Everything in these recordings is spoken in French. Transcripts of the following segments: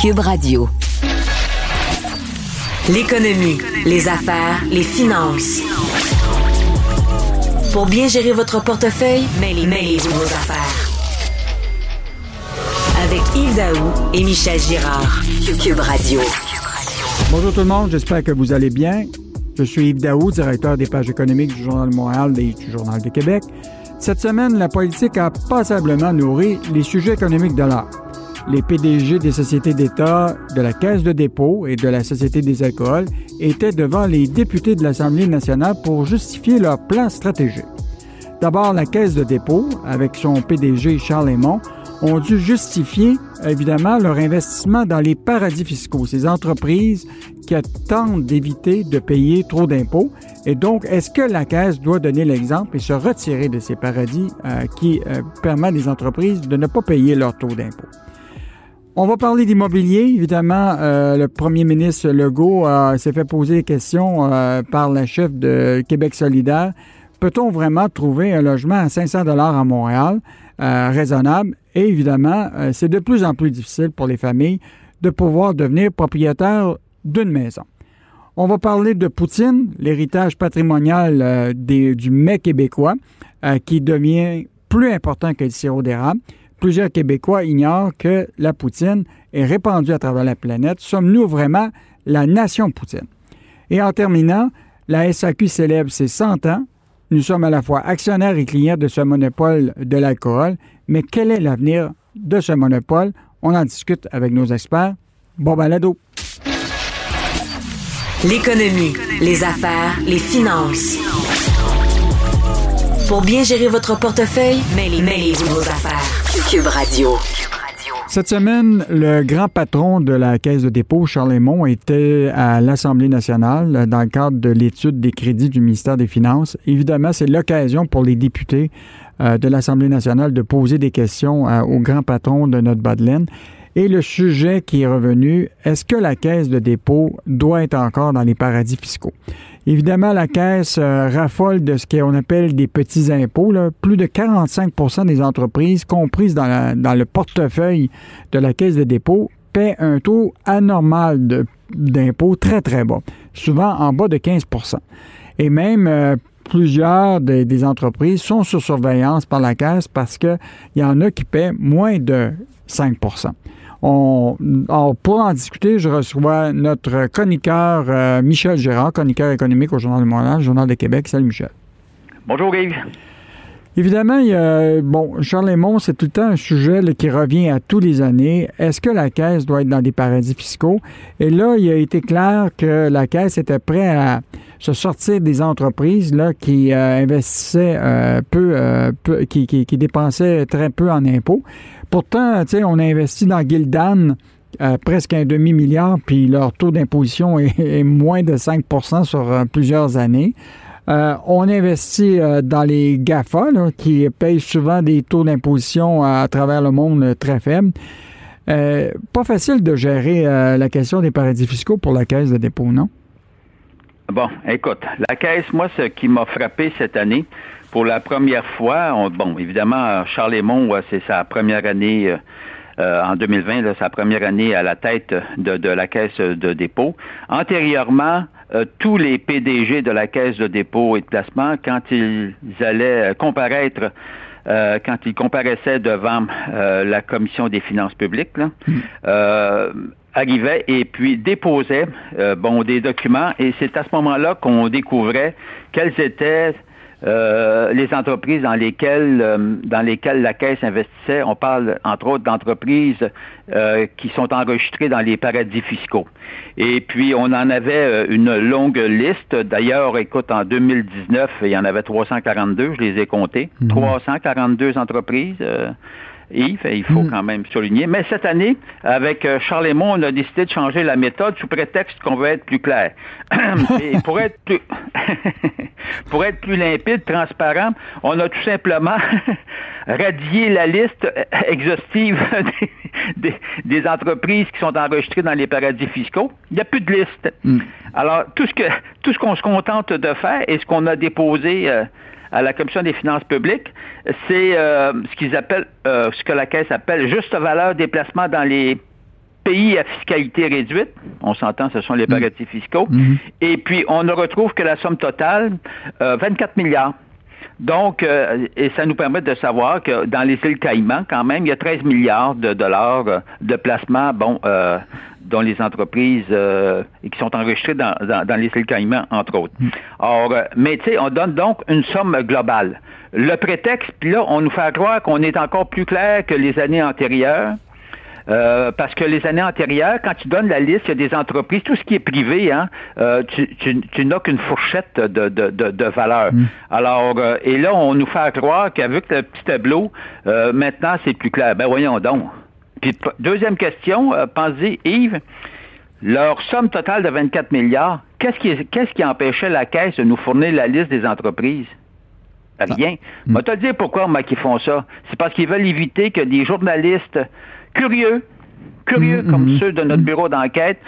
Cube Radio. L'économie, les affaires, les finances. Pour bien gérer votre portefeuille, mêlez-vous vos affaires. Avec Yves Daou et Michel Girard. Cube Radio. Bonjour tout le monde, j'espère que vous allez bien. Je suis Yves Daou, directeur des pages économiques du Journal de Montréal et du Journal de Québec. Cette semaine, la politique a passablement nourri les sujets économiques de l'art. Les PDG des sociétés d'État, de la Caisse de dépôt et de la Société des alcools étaient devant les députés de l'Assemblée nationale pour justifier leur plan stratégique. D'abord, la Caisse de dépôt, avec son PDG Charles Aymon, ont dû justifier évidemment leur investissement dans les paradis fiscaux, ces entreprises qui tentent d'éviter de payer trop d'impôts. Et donc, est-ce que la Caisse doit donner l'exemple et se retirer de ces paradis euh, qui euh, permettent des entreprises de ne pas payer leur taux d'impôt? On va parler d'immobilier. Évidemment, euh, le premier ministre Legault s'est fait poser des questions par la chef de Québec solidaire. Peut-on vraiment trouver un logement à 500 dollars à Montréal? Euh, raisonnable? Et évidemment, euh, c'est de plus en plus difficile pour les familles de pouvoir devenir propriétaires d'une maison. On va parler de Poutine, l'héritage patrimonial euh, du mets québécois, qui devient plus important que le sirop d'érable. Plusieurs Québécois ignorent que la poutine est répandue à travers la planète. Sommes-nous vraiment la nation poutine? Et en terminant, la SAQ célèbre ses 100 ans nous sommes à la fois actionnaires et clients de ce monopole de l'alcool, mais quel est l'avenir de ce monopole? On en discute avec nos experts. Bon balado. L'économie, les affaires, les finances. Pour bien gérer votre portefeuille, mêlez-vous vos affaires. Cube Radio. Cette semaine, le grand patron de la Caisse de dépôt, Charles Aymon, était à l'Assemblée nationale dans le cadre de l'étude des crédits du ministère des Finances. Évidemment, c'est l'occasion pour les députés euh, de l'Assemblée nationale de poser des questions euh, au grand patron de notre Badeline. Et le sujet qui est revenu, est-ce que la caisse de dépôt doit être encore dans les paradis fiscaux? Évidemment, la caisse euh, raffole de ce qu'on appelle des petits impôts. Plus de 45% des entreprises comprises dans, le portefeuille de la caisse de dépôt paient un taux anormal d'impôts très, très bas, souvent en bas de 15% Et même euh, plusieurs des entreprises sont sous surveillance par la caisse parce qu'il y en a qui paient moins de 5 on, pour en discuter, je reçois notre chroniqueur euh, Michel Gérard, chroniqueur économique au Journal de Montréal, Journal de Québec. Salut Michel. Bonjour Yves. Évidemment, il y a, bon, Charles Lemont, c'est tout le temps un sujet qui revient à tous les années. Est-ce que la Caisse doit être dans des paradis fiscaux? Et là, il a été clair que la Caisse était prête à se sortir des entreprises là, qui euh, investissaient euh, peu, qui, qui, qui dépensaient très peu en impôts. Pourtant, on a investi dans Gildan euh, presque un demi-milliard, puis leur taux d'imposition est, moins de 5% sur euh, plusieurs années. Euh, on investit dans les GAFA, qui payent souvent des taux d'imposition à, travers le monde très faibles. pas facile de gérer la question des paradis fiscaux pour la Caisse de dépôt, non? Bon, écoute, la Caisse, moi, ce qui m'a frappé cette année, pour la première fois, bon, évidemment, Charles Lemont, c'est sa première année. Euh, euh, en 2020, sa première année à la tête de, la caisse de dépôt. Antérieurement, euh, tous les PDG de la caisse de dépôt et de placement, quand ils allaient comparaître quand ils comparaissaient devant la commission des finances publiques, là, arrivaient et puis déposaient bon des documents et c'est à ce moment-là qu'on découvrait quels étaient euh, les entreprises dans lesquelles euh, dans lesquelles la caisse investissait, on parle entre autres d'entreprises euh, qui sont enregistrées dans les paradis fiscaux. Et puis on en avait une longue liste. D'ailleurs, écoute, en 2019, il y en avait 342, je les ai comptés, 342 mhm. entreprises Yves, il faut hmm. quand même souligner. Mais cette année, avec euh, Charles on a décidé de changer la méthode sous prétexte qu'on veut être plus clair. pour être plus pour être plus limpide, transparent, on a tout simplement radié la liste exhaustive des, entreprises qui sont enregistrées dans les paradis fiscaux. Il n'y a plus de liste. Hmm. Alors, tout ce que tout ce qu'on se contente de faire et ce qu'on a déposé euh, à la Commission des finances publiques, c'est euh, ce qu'ils appellent, euh, ce que la Caisse appelle juste valeur déplacement dans les pays à fiscalité réduite. On s'entend, ce sont les mm. paradis fiscaux. Mm-hmm. Et puis, on ne retrouve que la somme totale, 24 euh, milliards. Donc, euh, et ça nous permet de savoir que dans les îles Caïmans, quand même, il y a 13 milliards de dollars de placements, bon, euh, dont les entreprises qui sont enregistrées dans, les îles Caïmans, entre autres. Mm. Or, mais tu sais, on donne donc une somme globale. Le prétexte, puis là, on nous fait croire qu'on est encore plus clair que les années antérieures. Euh, parce que les années antérieures, quand tu donnes la liste, il y a des entreprises, tout ce qui est privé, hein, euh, tu, n'as qu'une fourchette de, de, de, valeur. Mm. Alors, euh, et là, on nous fait croire qu'avec le petit tableau, maintenant, c'est plus clair. Ben voyons donc. Puis, deuxième question, pensez, Yves, leur somme totale de 24 milliards, qu'est-ce qui, qu'est-ce qui empêchait la Caisse de nous fournir la liste des entreprises? Rien. Je vais te dire pourquoi, moi, qu'ils font ça. C'est parce qu'ils veulent éviter que des journalistes curieux, curieux mm, comme mm, ceux de notre bureau d'enquête,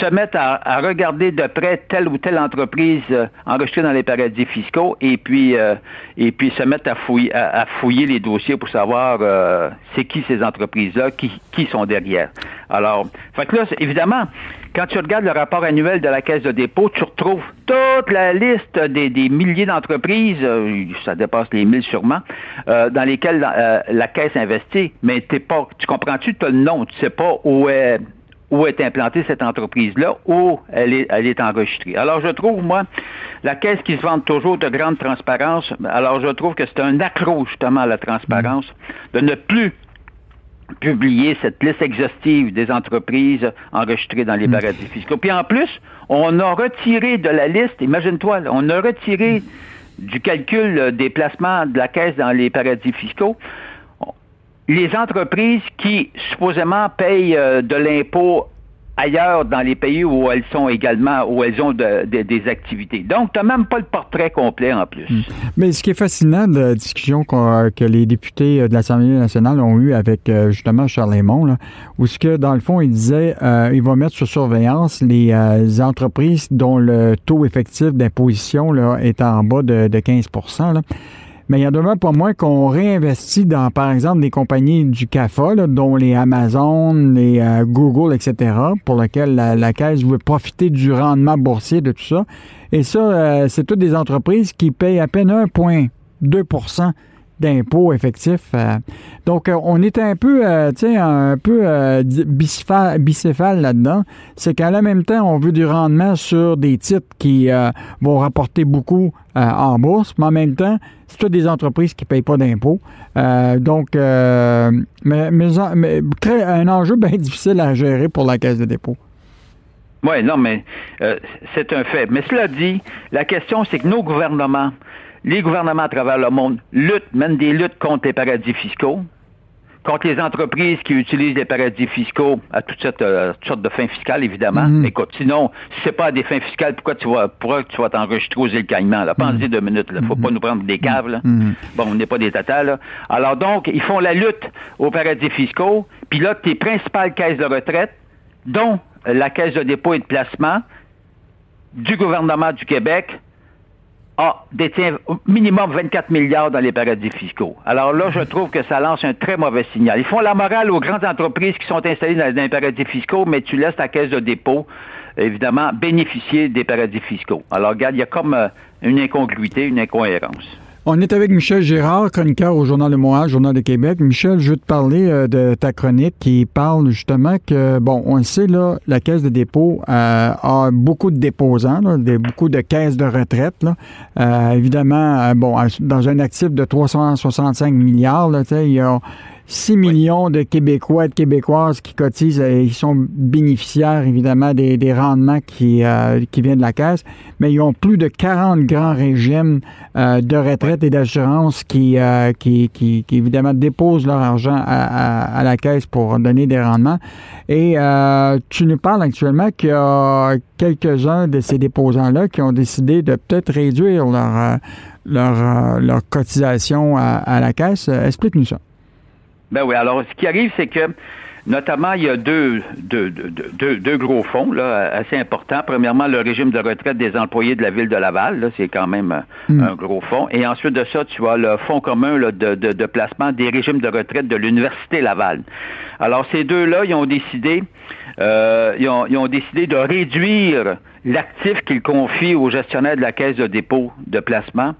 se mettent à, regarder de près telle ou telle entreprise euh, enregistrée dans les paradis fiscaux et puis euh, et puis se mettent à fouiller, à, fouiller les dossiers pour savoir euh, c'est qui ces entreprises-là, qui, qui sont derrière. Alors, fait que là, évidemment, quand tu regardes le rapport annuel de la Caisse de dépôt, tu retrouves toute la liste des, milliers d'entreprises, euh, ça dépasse les mille sûrement, euh, dans lesquelles euh, la Caisse investit, mais t'es pas, tu comprends-tu, tu le nom, tu sais pas où est où est implantée cette entreprise-là, où elle est, elle est enregistrée. Alors, je trouve, moi, la caisse qui se vante toujours de grande transparence, alors je trouve que c'est un accro, justement, à la transparence, de ne plus publier cette liste exhaustive des entreprises enregistrées dans les hmm. paradis fiscaux. Puis en plus, on a retiré de la liste, imagine-toi, on a retiré du calcul des placements de la caisse dans les paradis fiscaux les entreprises qui supposément payent euh, de l'impôt ailleurs dans les pays où elles sont également, où elles ont des activités. Donc, tu n'as même pas le portrait complet en plus. Hmm. Mais ce qui est fascinant de la discussion que les députés de l'Assemblée nationale ont eu avec euh, justement Charles Raymond, où ce que, dans le fond, il disait euh, il va mettre sous surveillance les euh, entreprises dont le taux effectif d'imposition est en bas de, de 15 là mais il y a demain pas moins qu'on réinvestit dans, par exemple, des compagnies du CAFA, dont les Amazon, les euh, Google, etc., pour lesquelles la, Caisse veut profiter du rendement boursier de tout ça. Et ça, euh, c'est toutes des entreprises qui payent à peine 1,2 d'impôts effectifs. Euh. donc, euh, on est un peu, euh, tu un peu bicéphale, là-dedans. C'est qu'à la même temps, on veut du rendement sur des titres qui vont rapporter beaucoup en bourse, mais en même temps, c'est toutes des entreprises qui ne payent pas d'impôts. donc, mais, mais, crée un enjeu bien difficile à gérer pour la Caisse de dépôt. Oui, non, mais c'est un fait. Mais cela dit, la question, c'est que nos gouvernements, les gouvernements à travers le monde luttent, mènent des luttes contre les paradis fiscaux, contre les entreprises qui utilisent les paradis fiscaux à toutes sortes, euh, de fins fiscales, évidemment. Mhm. sinon, si c'est pas à des fins fiscales, pourquoi tu vas, pourquoi tu vas t'enregistrer aux îles Caïmans, là? Pensez mm deux minutes, là. Faut pas mhm. nous prendre des caves, là. Bon, on n'est pas des tatas, là. Alors donc, ils font la lutte aux paradis fiscaux, puis là, tes principales caisses de retraite, dont la caisse de dépôt et de placement du gouvernement du Québec, ah, détient minimum 24 milliards dans les paradis fiscaux. Alors là, je trouve que ça lance un très mauvais signal. Ils font la morale aux grandes entreprises qui sont installées dans, les paradis fiscaux, mais tu laisses ta caisse de dépôt, évidemment, bénéficier des paradis fiscaux. Alors, regarde, il y a comme euh, une incongruité, une incohérence. On est avec Michel Gérard, chroniqueur au Journal de Montréal, Journal de Québec. Michel, je veux te parler euh, de ta chronique qui parle justement que, bon, on le sait, là, la Caisse de dépôt euh, a beaucoup de déposants, beaucoup de caisses de retraite. Là. Euh, évidemment, bon, dans un actif de 365 milliards, là, il y a 6 millions de Québécois et de Québécoises qui cotisent et ils sont bénéficiaires évidemment des, rendements qui, euh, qui viennent de la caisse, mais ils ont plus de 40 grands régimes euh, de retraite et d'assurance qui, euh, évidemment déposent leur argent à, la caisse pour donner des rendements. Et tu nous parles actuellement qu'il y a quelques-uns de ces déposants-là qui ont décidé de peut-être réduire leur cotisation à, à la caisse. Explique-nous ça. Ben oui. Alors, ce qui arrive, c'est que Notamment, il y a deux, deux, deux, deux, gros fonds là, assez importants. Premièrement, le régime de retraite des employés de la ville de Laval. C'est quand même hmm. un gros fonds. Et ensuite de ça, tu as le fonds commun là, de, de, de, placement des régimes de retraite de l'Université Laval. Alors, ces deux-là, ils ont décidé euh, ils, ont, ils, ont, décidé de réduire l'actif qu'ils confient aux gestionnaires de la caisse de dépôt de placement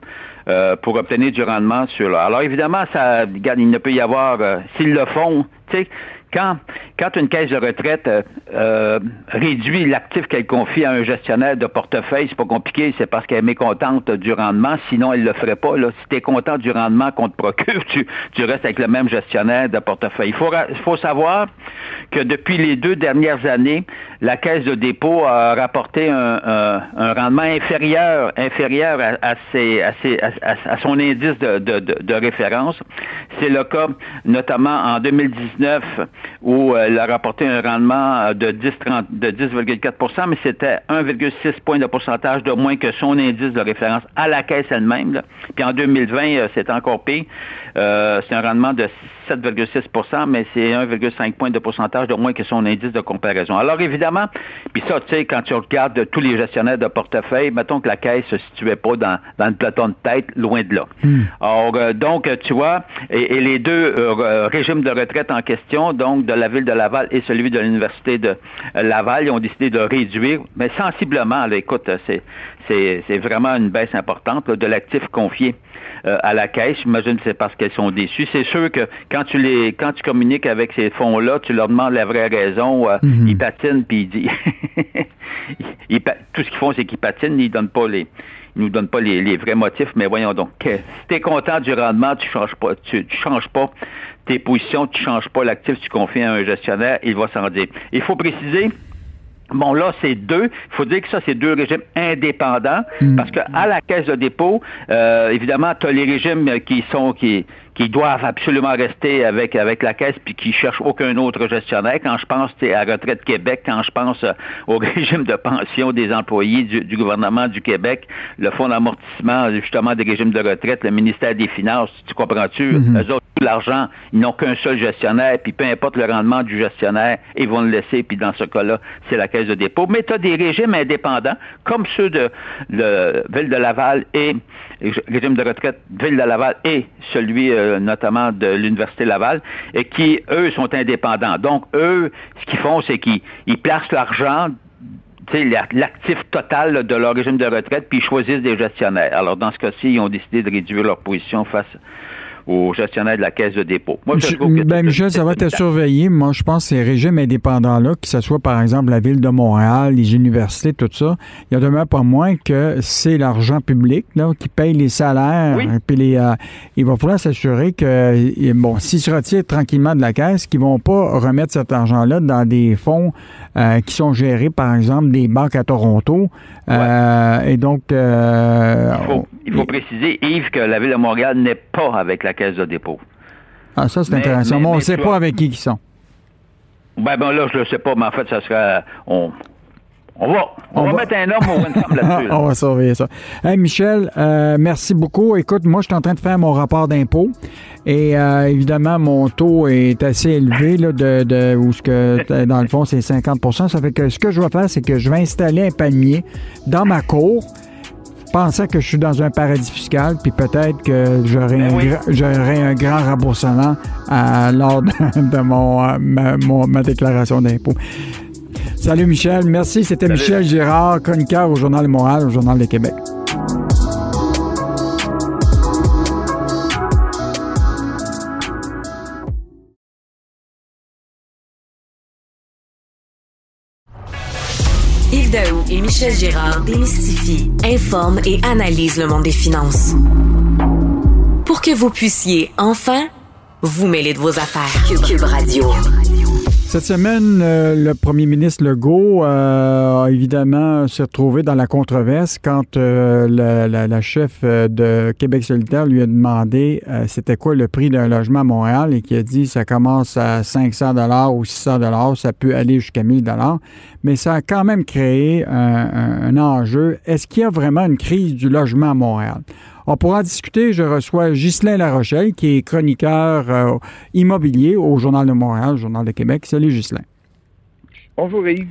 euh, pour obtenir du rendement sur là. Alors évidemment, ça, regarde, il ne peut y avoir, euh, s'ils le font, tu sais, quand, quand une caisse de retraite euh, euh, réduit l'actif qu'elle confie à un gestionnaire de portefeuille, c'est pas compliqué, c'est parce qu'elle est mécontente du rendement, sinon elle le ferait pas. Là. Si tu es content du rendement qu'on te procure, tu, tu restes avec le même gestionnaire de portefeuille. Il faut, faut savoir que depuis les deux dernières années, la caisse de dépôt a rapporté un, un, rendement inférieur, inférieur à, ses, à, ses, à, son indice de, de, de référence. C'est le cas notamment en 2019 où elle a rapporté un rendement de 10, de 10,4% mais c'était 1,6 point de pourcentage de moins que son indice de référence à la caisse elle-même. Puis en 2020, euh, c'est encore pire. Euh, c'est un rendement de 7,6% mais c'est 1,5 point de pourcentage de moins que son indice de comparaison. Alors évidemment, puis ça, tu sais, quand tu regardes tous les gestionnaires de portefeuille, mettons que la caisse se situait pas dans, dans le peloton de tête, loin de là. Hmm. Alors, euh, donc, tu vois, et, les deux euh, régimes de retraite en question, donc de la ville de Laval et celui de l'Université de Laval, ils ont décidé de réduire, mais sensiblement, là, écoute, c'est, c'est, vraiment une baisse importante de l'actif confié euh, à la caisse. J'imagine que c'est parce qu'elles sont déçues. C'est sûr que quand tu les, quand tu communiques avec ces fonds-là, tu leur demandes la vraie raison. Euh, mhm. Ils patinent puis ils disent, tout ce qu'ils font, c'est qu'ils patinent. Ils donnent pas les, ils nous donnent pas les, vrais motifs. Mais voyons donc, si tu es content du rendement, tu changes pas, tu, tu changes pas tes positions, tu changes pas l'actif, tu confies à un gestionnaire, il va s'en dire. Il faut préciser Bon, là, c'est deux. Il faut dire que ça, c'est deux régimes indépendants, mm. parce que à la caisse de dépôt, euh, évidemment, tu as les régimes qui sont qui qui doivent absolument rester avec avec la caisse puis qui cherchent aucun autre gestionnaire. Quand je pense à Retraite Québec, quand je pense euh, au régime de pension des employés du, gouvernement du Québec, le fonds d'amortissement justement des régimes de retraite, le ministère des Finances, tu comprends-tu? Mm-hmm. Eux autres, tout l'argent, ils n'ont qu'un seul gestionnaire, puis peu importe le rendement du gestionnaire, ils vont le laisser, puis dans ce cas-là, c'est la caisse de dépôt. Mais tu as des régimes indépendants, comme ceux de, de Ville de Laval et régime de retraite Ville de Laval et celui euh, notamment de l'Université Laval, et qui, eux, sont indépendants. Donc, eux, ce qu'ils font, c'est qu'ils placent l'argent l'actif total de leur régime de retraite, puis ils choisissent des gestionnaires. Alors, dans ce cas-ci, ils ont décidé de réduire leur position face aux gestionnaires de la caisse de dépôt. Moi, je ben, Michel, ça va être surveillé. Moi, je pense que ces régimes indépendants-là, que ce soit par exemple la Ville de Montréal, les universités, tout ça, il y a demain pas moins que c'est l'argent public là, qui paye les salaires. Puis les, euh, il va falloir s'assurer que, bon, s'ils se retirent tranquillement de la caisse, qu'ils vont pas remettre cet argent-là dans des fonds euh, qui sont gérés, par exemple, des banques à Toronto. Euh, et donc... il faut, il faut préciser, Yves, que la Ville de Montréal n'est pas avec la caisse de dépôt. Ah, ça, c'est intéressant. Mais, on ne sait pas avec qui ils sont. Ben, ben là, je ne le sais pas, mais en fait, ça sera. On, on va, on, va, mettre un homme ou une femme là-dessus. on va surveiller ça. Hey, Michel, euh, merci beaucoup. Écoute, moi, je suis en train de faire mon rapport d'impôt. Et euh, évidemment, mon taux est assez élevé, là, de, de où ce que, dans le fond, c'est 50% Ça fait que ce que je vais faire, c'est que je vais installer un panier dans ma cour pensais que je suis dans un paradis fiscal, puis peut-être que j'aurai ben un, un, grand remboursement à, lors de, mon, euh, ma, déclaration d'impôt. Salut Michel, merci. C'était Michel Girard, chroniqueur au Journal de Montréal, au Journal de Québec. Et Michel Gérard démystifient, informent et analysent le monde des finances. Pour que vous puissiez enfin vous mêler de vos affaires. Cube Radio. Cette semaine, euh, le premier ministre Legault euh, a évidemment se retrouvé dans la controverse quand euh, la, chef de Québec solitaire lui a demandé c'était quoi le prix d'un logement à Montréal et qui a dit ça commence à 500 dollars ou 600 dollars, ça peut aller jusqu'à 1000 dollars, mais ça a quand même créé un, un enjeu. Est-ce qu'il y a vraiment une crise du logement à Montréal? On pourra en discuter. Je reçois Ghislain Larochelle, qui est chroniqueur euh, immobilier au Journal de Montréal, Journal de Québec. Salut, Ghislain. Bonjour, Yves.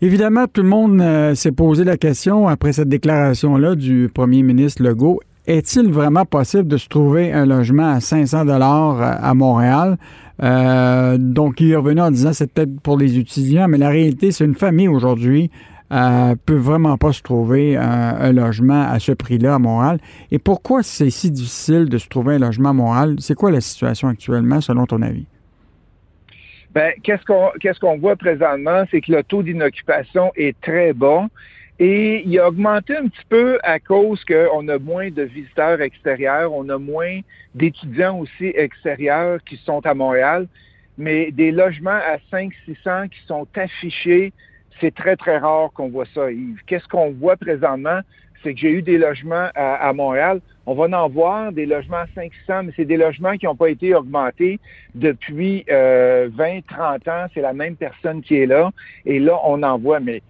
Évidemment, tout le monde euh, s'est posé la question après cette déclaration-là du premier ministre Legault. Est-il vraiment possible de se trouver un logement à 500 dollars à Montréal? Euh, donc, il est revenu en disant c'est peut-être pour les étudiants, mais la réalité, c'est une famille aujourd'hui euh, peut vraiment pas se trouver un, logement à ce prix-là à Montréal. Et pourquoi c'est si difficile de se trouver un logement à Montréal? C'est quoi la situation actuellement, selon ton avis? Ben, qu'est-ce qu'on qu'est-ce qu'on voit présentement, c'est que le taux d'inoccupation est très bas. Et il a augmenté un petit peu à cause qu'on a moins de visiteurs extérieurs, on a moins d'étudiants aussi extérieurs qui sont à Montréal, mais des logements à 500-600 qui sont affichés, c'est très, très rare qu'on voit ça, Yves. Qu'est-ce qu'on voit présentement? C'est que j'ai eu des logements à, Montréal. On va en voir des logements à 500, mais c'est des logements qui n'ont pas été augmentés depuis 20, euh, 30 ans. C'est la même personne qui est là. Et là, on en voit. Mais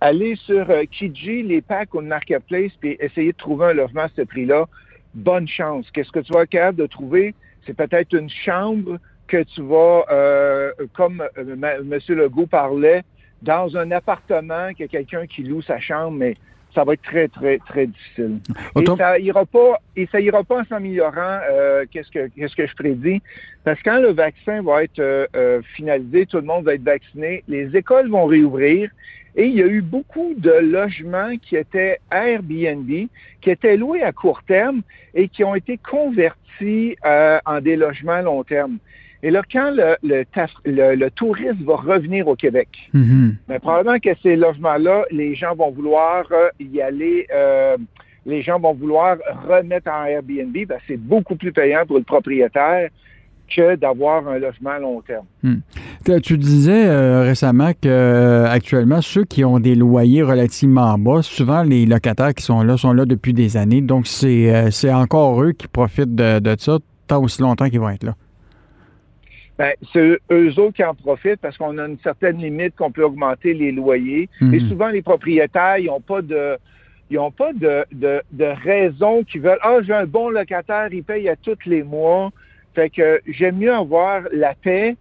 allez sur euh, Kijiji, les packs ou le Marketplace, puis essayer de trouver un logement à ce prix-là. Bonne chance. Qu'est-ce que tu vas être capable de trouver? C'est peut-être une chambre que tu vas, euh, comme euh, M. Legault parlait, dans un appartement qu'il y a quelqu'un qui loue sa chambre, mais ça va être très, très, très difficile. Et ça ira pas, et ça ira pas en s'améliorant, qu'est-ce que qu'est-ce que je prédis? Parce que quand le vaccin va être finalisé, tout le monde va être vacciné, les écoles vont réouvrir et il y a eu beaucoup de logements qui étaient Airbnb, qui étaient loués à court terme et qui ont été convertis euh, en des logements long terme. Et là, quand le, le, tourisme va revenir au Québec, mm-hmm. ben, probablement que ces logements-là, les gens vont vouloir euh, y aller, euh, les gens vont vouloir remettre en Airbnb, ben, c'est beaucoup plus payant pour le propriétaire que d'avoir un logement à long terme. Hmm. Tu disais euh, récemment que euh, actuellement ceux qui ont des loyers relativement bas, souvent les locataires qui sont là sont là depuis des années, donc c'est euh, encore eux qui profitent de, ça tant aussi longtemps qu'ils vont être là. Ben, c'est eux autres qui en profitent parce qu'on a une certaine limite qu'on peut augmenter les loyers. Hmm. Et souvent, les propriétaires, ils n'ont pas de ils n'ont pas de, de, de raison qui veulent Ah, j'ai un bon locataire, il paye à tous les mois. Fait que j'aime mieux avoir la paix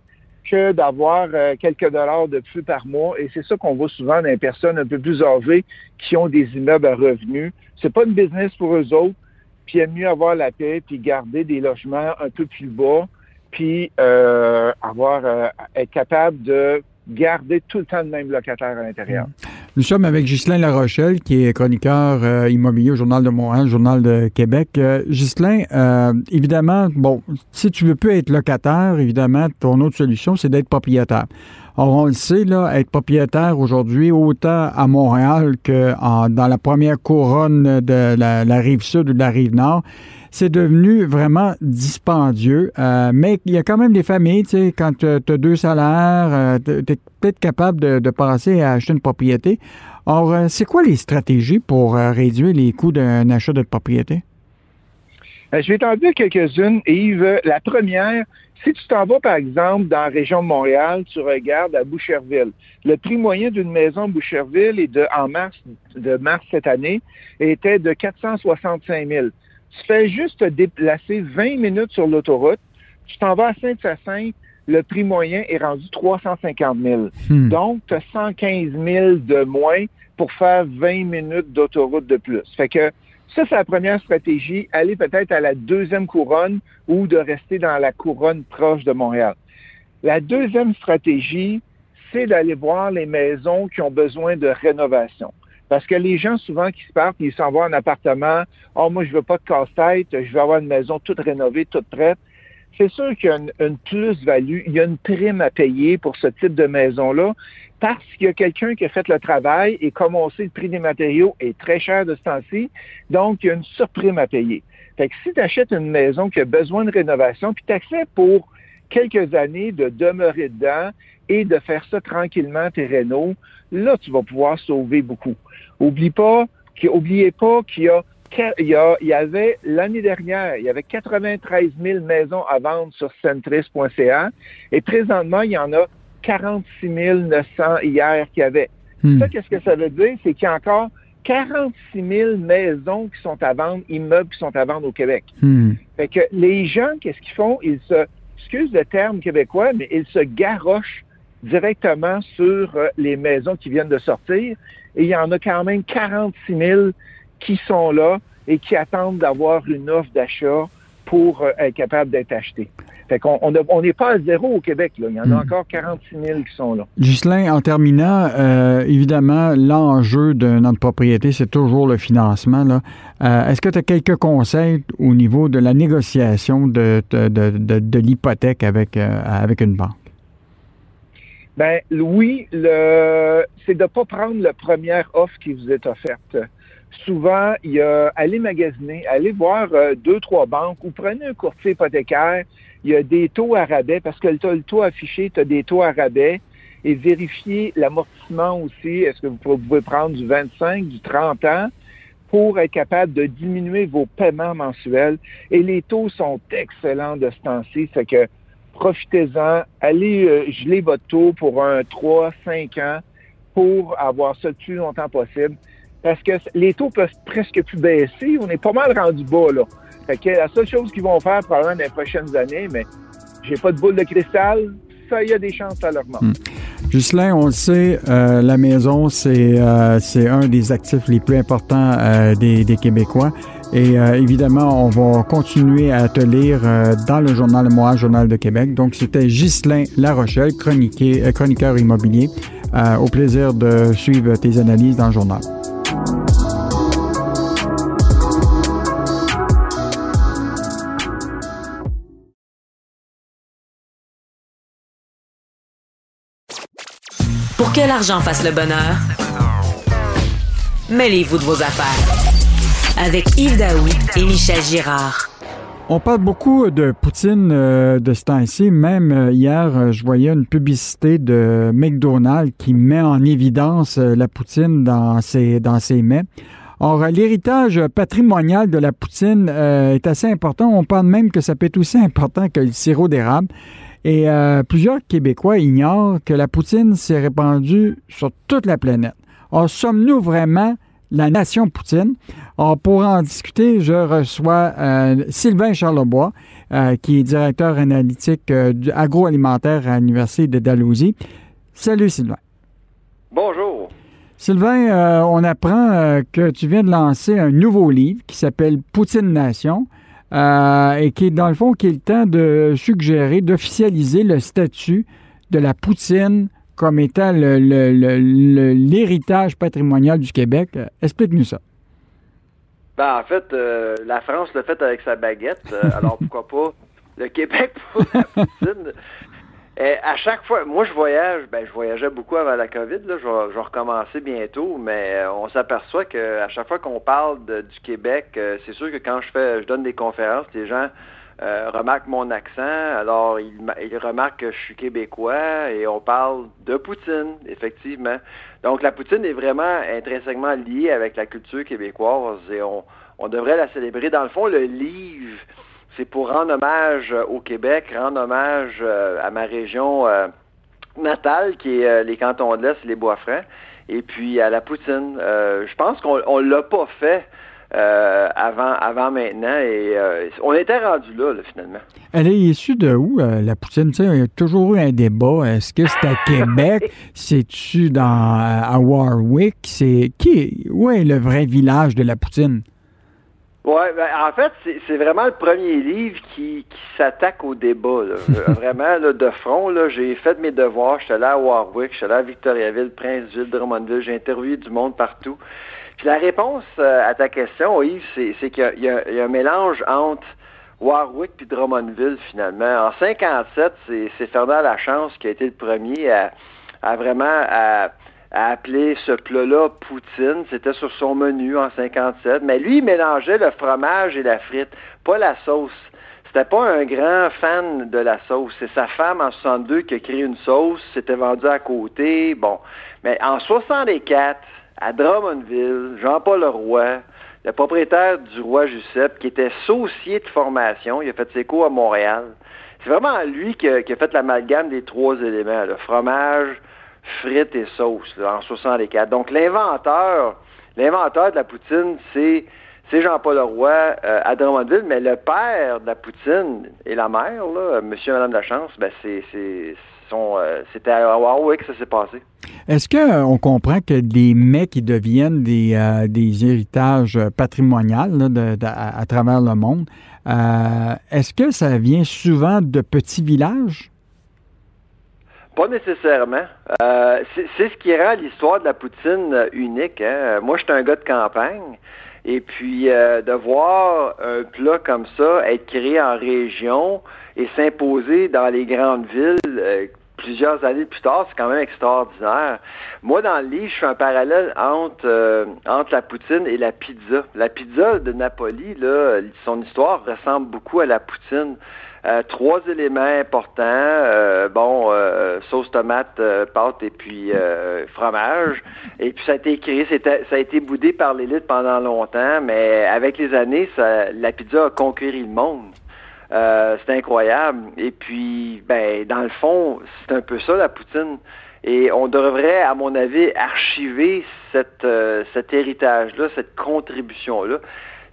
que d'avoir euh, quelques dollars de plus par mois. Et c'est ça qu'on voit souvent dans les personnes un peu plus âgées qui ont des immeubles à revenus. C'est pas une business pour eux autres. Puis aime mieux avoir la paix, puis garder des logements un peu plus bas, puis euh, avoir euh, être capable de garder tout le temps le même locataire à l'intérieur. Nous sommes avec Ghislain Larochelle, qui est chroniqueur euh, immobilier au Journal de Montréal, Journal de Québec. Ghislain, évidemment, bon, si tu veux plus être locataire, évidemment, ton autre solution, c'est d'être propriétaire. Or, on le sait, là, être propriétaire aujourd'hui, autant à Montréal que dans la première couronne de la, la rive sud ou de la rive nord, c'est devenu vraiment dispendieux. Euh, mais il y a quand même des familles, tu sais, quand tu as deux salaires, euh, tu es peut-être capable de, passer à acheter une propriété. Or, euh, c'est quoi les stratégies pour réduire les coûts d'un achat de propriété? Je vais t'en dire quelques-unes, Yves. La première, si tu t'en vas, par exemple, dans la région de Montréal, tu regardes à Boucherville. Le prix moyen d'une maison Boucherville est de, en mars, de mars cette année était de 465 000 tu fais juste te déplacer 20 minutes sur l'autoroute, tu t'en vas à Saint-Hyacinthe, le prix moyen est rendu 350 000. Hmm. Donc, tu as 115 000 de moins pour faire 20 minutes d'autoroute de plus. Fait que ça, c'est la première stratégie, aller peut-être à la deuxième couronne ou de rester dans la couronne proche de Montréal. La deuxième stratégie, c'est d'aller voir les maisons qui ont besoin de rénovation. Parce que les gens, souvent, qui se partent, ils s'en vont en appartement. Oh, moi, je veux pas de casse-tête, je veux avoir une maison toute rénovée, toute prête. C'est sûr qu'il y a une, plus-value, il y a une prime à payer pour ce type de maison-là, parce qu'il y a quelqu'un qui a fait le travail et comme on sait, le prix des matériaux est très cher de ce temps-ci, donc il y a une surprime à payer. Fait que si tu achètes une maison qui a besoin de rénovation, puis tu acceptes pour quelques années de demeurer dedans et de faire ça tranquillement, tes rénaux, là, tu vas pouvoir sauver beaucoup. Oublie pas, oubliez pas qu'il y a il y, avait l'année dernière, il y avait 93 000 maisons à vendre sur centris.ca et présentement, il y en a 46 900 hier qu'il y avait. Hmm. Ça, qu'est-ce que ça veut dire? C'est qu'il y a encore 46 000 maisons qui sont à vendre, immeubles qui sont à vendre au Québec. Hmm. Fait que les gens, qu'est-ce qu'ils font? Ils se, excuse le terme québécois, mais ils se garochent directement sur euh, les maisons qui viennent de sortir. Et il y en a quand même 46 000 qui sont là et qui attendent d'avoir une offre d'achat pour euh, être capable d'être achetés. Fait qu'on on n'est pas à zéro au Québec. Là. Il y en a hmm. encore 46 000 qui sont là. Ghislain, en terminant, euh, évidemment, l'enjeu de notre propriété, c'est toujours le financement. Là. Euh, est-ce que tu as quelques conseils au niveau de la négociation de, de, de, l'hypothèque avec, euh, avec une banque? Ben oui, le, c'est de ne pas prendre la première offre qui vous est offerte souvent, il y a aller magasiner, aller voir deux, trois banques ou prenez un courtier hypothécaire il y a des taux à rabais parce que tu as le taux affiché, tu as des taux à rabais et vérifier l'amortissement aussi. Est-ce que vous pouvez prendre du 25, du 30 ans pour être capable de diminuer vos paiements mensuels? Et les taux sont excellents de ce temps-ci. C'est que profitez-en, allez euh, geler votre taux pour un 3, 5 ans pour avoir ça le plus longtemps possible. Parce que les taux peuvent presque plus baisser. On est pas mal rendu bas, là. Fait que la seule chose qu'ils vont faire probablement dans les prochaines années, mais j'ai pas de boule de cristal, ça, y a des chances à leur hmm. Ghislain, on le sait, euh, la maison, c'est euh, c'est un des actifs les plus importants des, Québécois. Et évidemment, on va continuer à te lire dans le journal Moi, Journal de Québec. Donc, c'était Ghislain Larochelle, chroniqueur immobilier. au plaisir de suivre tes analyses dans le journal. Pour que l'argent fasse le bonheur, mêlez-vous de vos affaires. Avec Yves Daoui et Michel Girard. On parle beaucoup de Poutine euh, de ce temps-ci. Même euh, hier, euh, je voyais une publicité de McDonald's qui met en évidence la Poutine dans ses, dans ses mets. Or, l'héritage patrimonial de la poutine est assez important. On parle même que ça peut être aussi important que le sirop d'érable. Et plusieurs Québécois ignorent que la poutine s'est répandue sur toute la planète. Or, sommes-nous vraiment la nation poutine? Or, pour en discuter, je reçois euh, Sylvain Charlebois, euh, qui est directeur analytique agroalimentaire à l'Université de Dalhousie. Salut Sylvain. Bonjour. Sylvain, on apprend que tu viens de lancer un nouveau livre qui s'appelle Poutine Nation. Euh, et qui est dans le fond qui est le temps de suggérer, d'officialiser le statut de la poutine comme étant l'héritage patrimonial du Québec. Explique-nous ça. Ben, en fait, euh, la France l'a fait avec sa baguette, euh, alors pourquoi pas le Québec pour la poutine? À chaque fois, moi je voyage, ben je voyageais beaucoup avant la COVID, là, je, vais, recommencer bientôt, mais euh, on s'aperçoit qu'à chaque fois qu'on parle du Québec, euh, c'est sûr que quand je fais, je donne des conférences, les gens euh, remarquent mon accent, alors ils, ils, remarquent que je suis québécois et on parle de Poutine, effectivement. Donc la Poutine est vraiment intrinsèquement liée avec la culture québécoise et on, on devrait la célébrer. Dans le fond, le livre c'est pour rendre hommage euh, au Québec, rendre hommage euh, à ma région euh, natale, qui est les cantons de l'Est, les Bois-Francs, et puis à la Poutine. je pense qu'on ne l'a pas fait. Avant, avant maintenant. Et on était rendu là, finalement. Elle est issue de où, la Poutine? il y a toujours eu un débat. Est-ce que c'est à Québec? C'est-tu dans à Warwick? C'est qui? Où est le vrai village de la Poutine? Oui, ben, en fait, c'est vraiment le premier livre qui, qui s'attaque au débat. Là. Euh, vraiment, là, de front, j'ai fait mes devoirs. J'étais là à Warwick, j'étais là à Victoriaville, Princeville, Drummondville, j'ai interviewé du monde partout. Puis la réponse euh, à ta question, Yves, c'est qu'il y, a un mélange entre Warwick puis Drummondville, finalement. En 57, c'est Fernand Lachance qui a été le premier à, vraiment... à a appelé ce plat-là poutine. C'était sur son menu en 57. Mais lui, il mélangeait le fromage et la frite, pas la sauce. C'était pas un grand fan de la sauce. C'est sa femme en 62 qui a créé une sauce. C'était vendu à côté. Bon. Mais en 64, à Drummondville, Jean-Paul Leroy, le propriétaire du roi Giuseppe, qui était saucier de formation, il a fait ses cours à Montréal. C'est vraiment lui qui a, qui a fait l'amalgame des trois éléments, le fromage, frites et sauces en 64. Donc l'inventeur, L'inventeur de la poutine, c'est c'est Jean-Paul Leroy euh, à Drummondville, mais le père de la poutine et la mère, là, monsieur et madame de la chance, ben c'est euh, c'était à Warwick que ça s'est passé? Est-ce qu'on euh, comprend que des mets qui deviennent des, des héritages patrimoniaux à, travers le monde, est-ce que ça vient souvent de petits villages? Pas nécessairement. c'est ce qui rend l'histoire de la poutine unique. Hein. Moi, je suis un gars de campagne. Et puis euh, de voir un plat comme ça être créé en région et s'imposer dans les grandes villes euh, plusieurs années plus tard, c'est quand même extraordinaire. Moi, dans le livre, je fais un parallèle entre, euh, entre la poutine et la pizza. La pizza de Napoli, là, son histoire ressemble beaucoup à la poutine. Euh, trois éléments importants, bon, sauce tomate, pâte et puis fromage. Et puis ça a été écrit, ça a été boudé par l'élite pendant longtemps, mais avec les années, la pizza a conquéri le monde. C'est incroyable. Et puis, ben, dans le fond, c'est un peu ça la poutine. Et on devrait, à mon avis, archiver cette, cet héritage-là, cette contribution-là.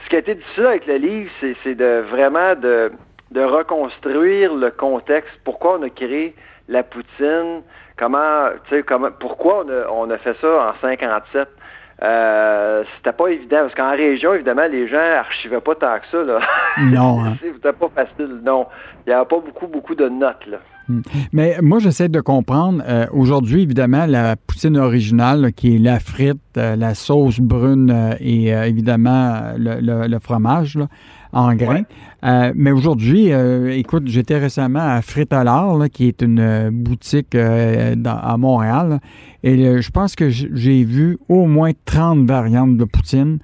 Ce qui a été difficile avec le livre, c'est de vraiment de reconstruire le contexte, pourquoi on a créé la poutine, comment, comment, pourquoi on a, on a fait ça en 57. Euh, c'était pas évident, parce qu'en région, évidemment, les gens archivaient pas tant que ça, là. Non. Hein. c'était pas facile, non. Il n'y avait pas beaucoup, beaucoup de notes, là. Hmm. Mais moi, j'essaie de comprendre. Euh, aujourd'hui, évidemment, la poutine originale, qui est la frite, euh, la sauce brune et évidemment le, fromage, là, en grains. Euh, mais aujourd'hui, euh, écoute, j'étais récemment à Fritalard, qui est une euh, boutique à Montréal, et je pense que j'ai vu au moins 30 variantes de poutine.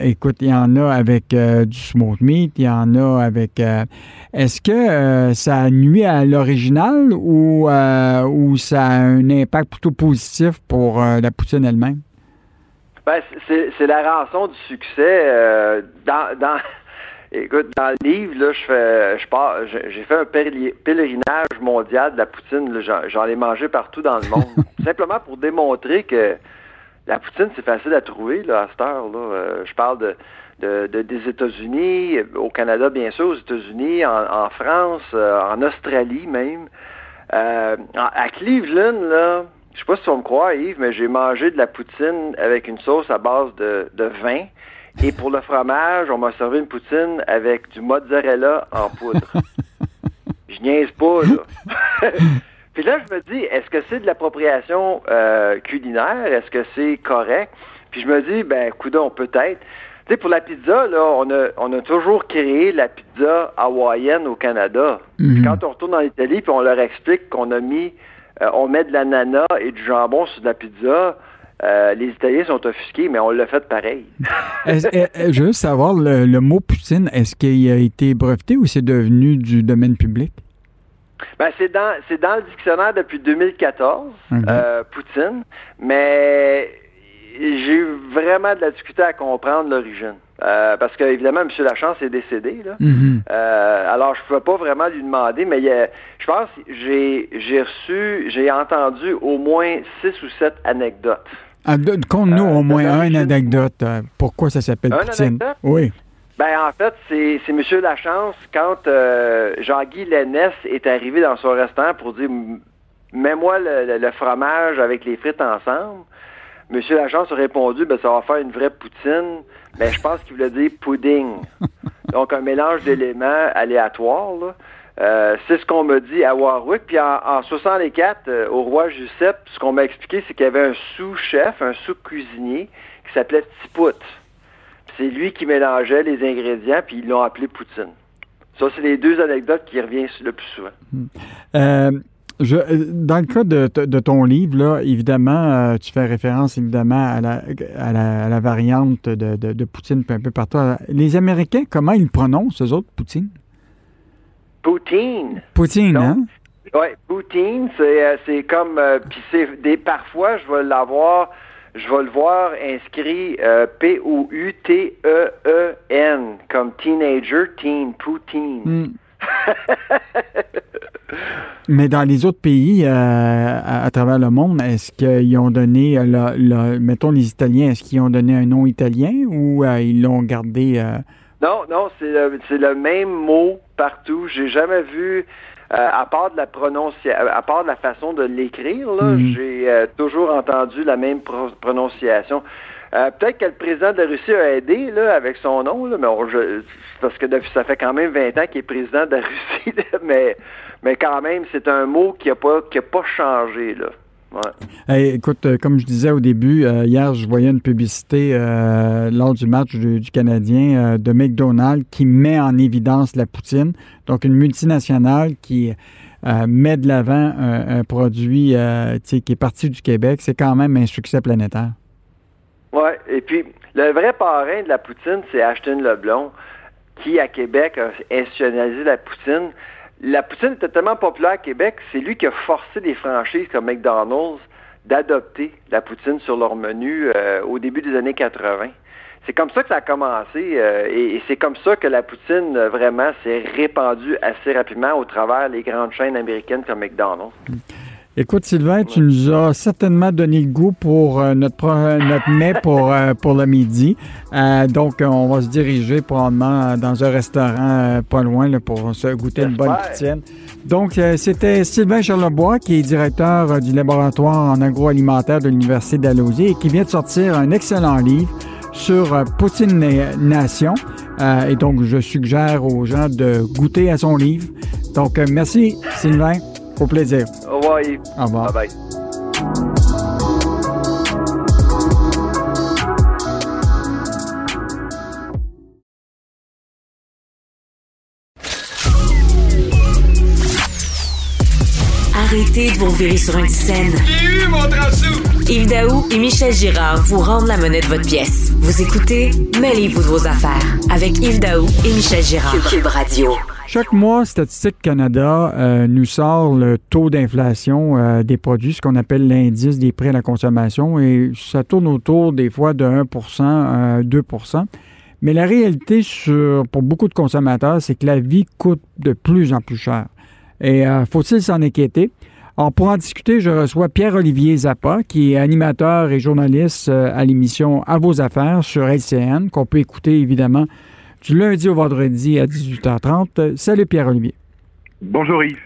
Écoute, il y en a avec du smoked meat, il y en a avec. Est-ce que ça nuit à l'original ou, ou ça a un impact plutôt positif pour la poutine elle-même? Ben, c'est la rançon du succès. dans, dans, Écoute, dans le livre, là, je fais, je pars, j'ai fait un pèlerinage mondial de la poutine. J'en ai mangé partout dans le monde. Simplement pour démontrer que la poutine, c'est facile à trouver là, à cette heure. Là. Euh, je parle de, de, des États-Unis, au Canada, bien sûr, aux États-Unis, en, France, euh, en Australie même. Euh, à Cleveland, là, je sais pas si vas me croire, Yves, mais j'ai mangé de la poutine avec une sauce à base de, de vin et pour le fromage, on m'a servi une poutine avec du mozzarella en poudre. je niaise pas, là. Puis là, je me dis, est-ce que c'est de l'appropriation euh, culinaire? Est-ce que c'est correct? Puis je me dis, ben, coudon, peut-être. Tu sais, pour la pizza, là, on a, on a toujours créé la pizza hawaïenne au Canada. Puis mhm. quand on retourne en Italie, puis on leur explique qu'on a mis, euh, on met de l'ananas et du jambon sur de la pizza, euh, les Italiens sont offusqués, mais on l'a fait pareil. je veux savoir, le, mot poutine, est-ce qu'il a été breveté ou c'est devenu du domaine public? Ben, c'est dans, dans le dictionnaire depuis 2014, euh, Poutine, mais j'ai eu vraiment de la difficulté à comprendre l'origine. Euh, parce que évidemment, M. Lachance est décédé. Là. Mm-hmm. alors, je ne pouvais pas vraiment lui demander, mais je pense que j'ai reçu, j'ai entendu au moins six ou sept anecdotes. Ah, Conte-nous au moins une anecdote. Euh, pourquoi ça s'appelle poutine? Oui. Ben, en fait, c'est M. Lachance, quand euh, Jean-Guy Lénès est arrivé dans son restaurant pour dire Mets-moi le, fromage avec les frites ensemble. M. Lachance a répondu ben, ça va faire une vraie poutine. Mais je pense qu'il voulait dire pudding. Donc, un mélange d'éléments aléatoires. Là. Euh, c'est ce qu'on m'a dit à Warwick. Puis en, en 64, euh, au roi Giuseppe, ce qu'on m'a expliqué, c'est qu'il y avait un sous-chef, un sous-cuisinier qui s'appelait Tipout. C'est lui qui mélangeait les ingrédients, puis ils l'ont appelé Poutine. Ça, c'est les deux anecdotes qui reviennent le plus souvent. Hmm. Euh, je, dans le cas de, ton livre, là, évidemment, tu fais référence évidemment à la, à la, variante de, de, Poutine un peu partout. Les Américains, comment ils prononcent, eux autres, Poutine? Poutine. Poutine, hein? Oui, Poutine, c'est, euh, comme, euh, puis c'est des, parfois, je vais l'avoir, je vais le voir inscrit euh, P-O-U-T-E-E-N, comme teenager, teen, Poutine. Hmm. Mais dans les autres pays à, travers le monde, est-ce qu'ils ont donné, mettons les Italiens, est-ce qu'ils ont donné un nom italien ou ils l'ont gardé? Non, non, c'est le, même mot partout. J'ai jamais vu euh, à part de la prononciation, à part de la façon de l'écrire, mhm. j'ai euh, toujours entendu la même prononciation. Euh, peut-être que le président de la Russie a aidé là, avec son nom, mais parce que ça fait quand même 20 ans qu'il est président de la Russie, mais, mais quand même, c'est un mot qui n'a pas, pas changé. Là écoute, euh, comme je disais au début, euh, hier, je voyais une publicité lors du match du, Canadien de McDonald's qui met en évidence la poutine. Donc, une multinationale qui met de l'avant un, produit qui est parti du Québec. C'est quand même un succès planétaire. Oui, et puis le vrai parrain de la poutine, c'est Ashton Leblon, qui à Québec a institutionnalisé la poutine la poutine était tellement populaire à Québec, c'est lui qui a forcé des franchises comme McDonald's d'adopter la poutine sur leur menu euh, au début des années 80. C'est comme ça que ça a commencé euh, et, c'est comme ça que la poutine euh, vraiment s'est répandue assez rapidement au travers des grandes chaînes américaines comme McDonald's. Écoute, Sylvain, tu nous as certainement donné le goût pour euh, notre, notre mets pour, euh, pour le midi. Euh, donc, on va se diriger probablement dans un restaurant pas loin pour se goûter une bonne poutine. Donc, c'était Sylvain Charlebois, qui est directeur du laboratoire en agroalimentaire de l'Université d'Alosier et qui vient de sortir un excellent livre sur Poutine Nation. et donc, je suggère aux gens de goûter à son livre. Donc, merci, Sylvain. Au plaisir. Au revoir. Au revoir. Bye bye. De vous virer sur une scène. J'ai eu mon Yves Daou et Michel Girard vous rendent la monnaie de votre pièce. Vous écoutez Mêlez-vous de vos affaires avec Yves Daou et Michel Girard. Cube Radio. Chaque mois, Statistique Canada euh, nous sort le taux d'inflation euh, des produits, ce qu'on appelle l'indice des prix à la consommation, et ça tourne autour des fois de 1 2 Mais la réalité pour beaucoup de consommateurs, c'est que la vie coûte de plus en plus cher. Et euh, faut-il s'en inquiéter? Alors, pour en discuter, je reçois Pierre-Olivier Zappa, qui est animateur et journaliste à l'émission À vos affaires sur LCN, qu'on peut écouter évidemment du lundi au vendredi à 18h30. Salut Pierre-Olivier. Bonjour Yves.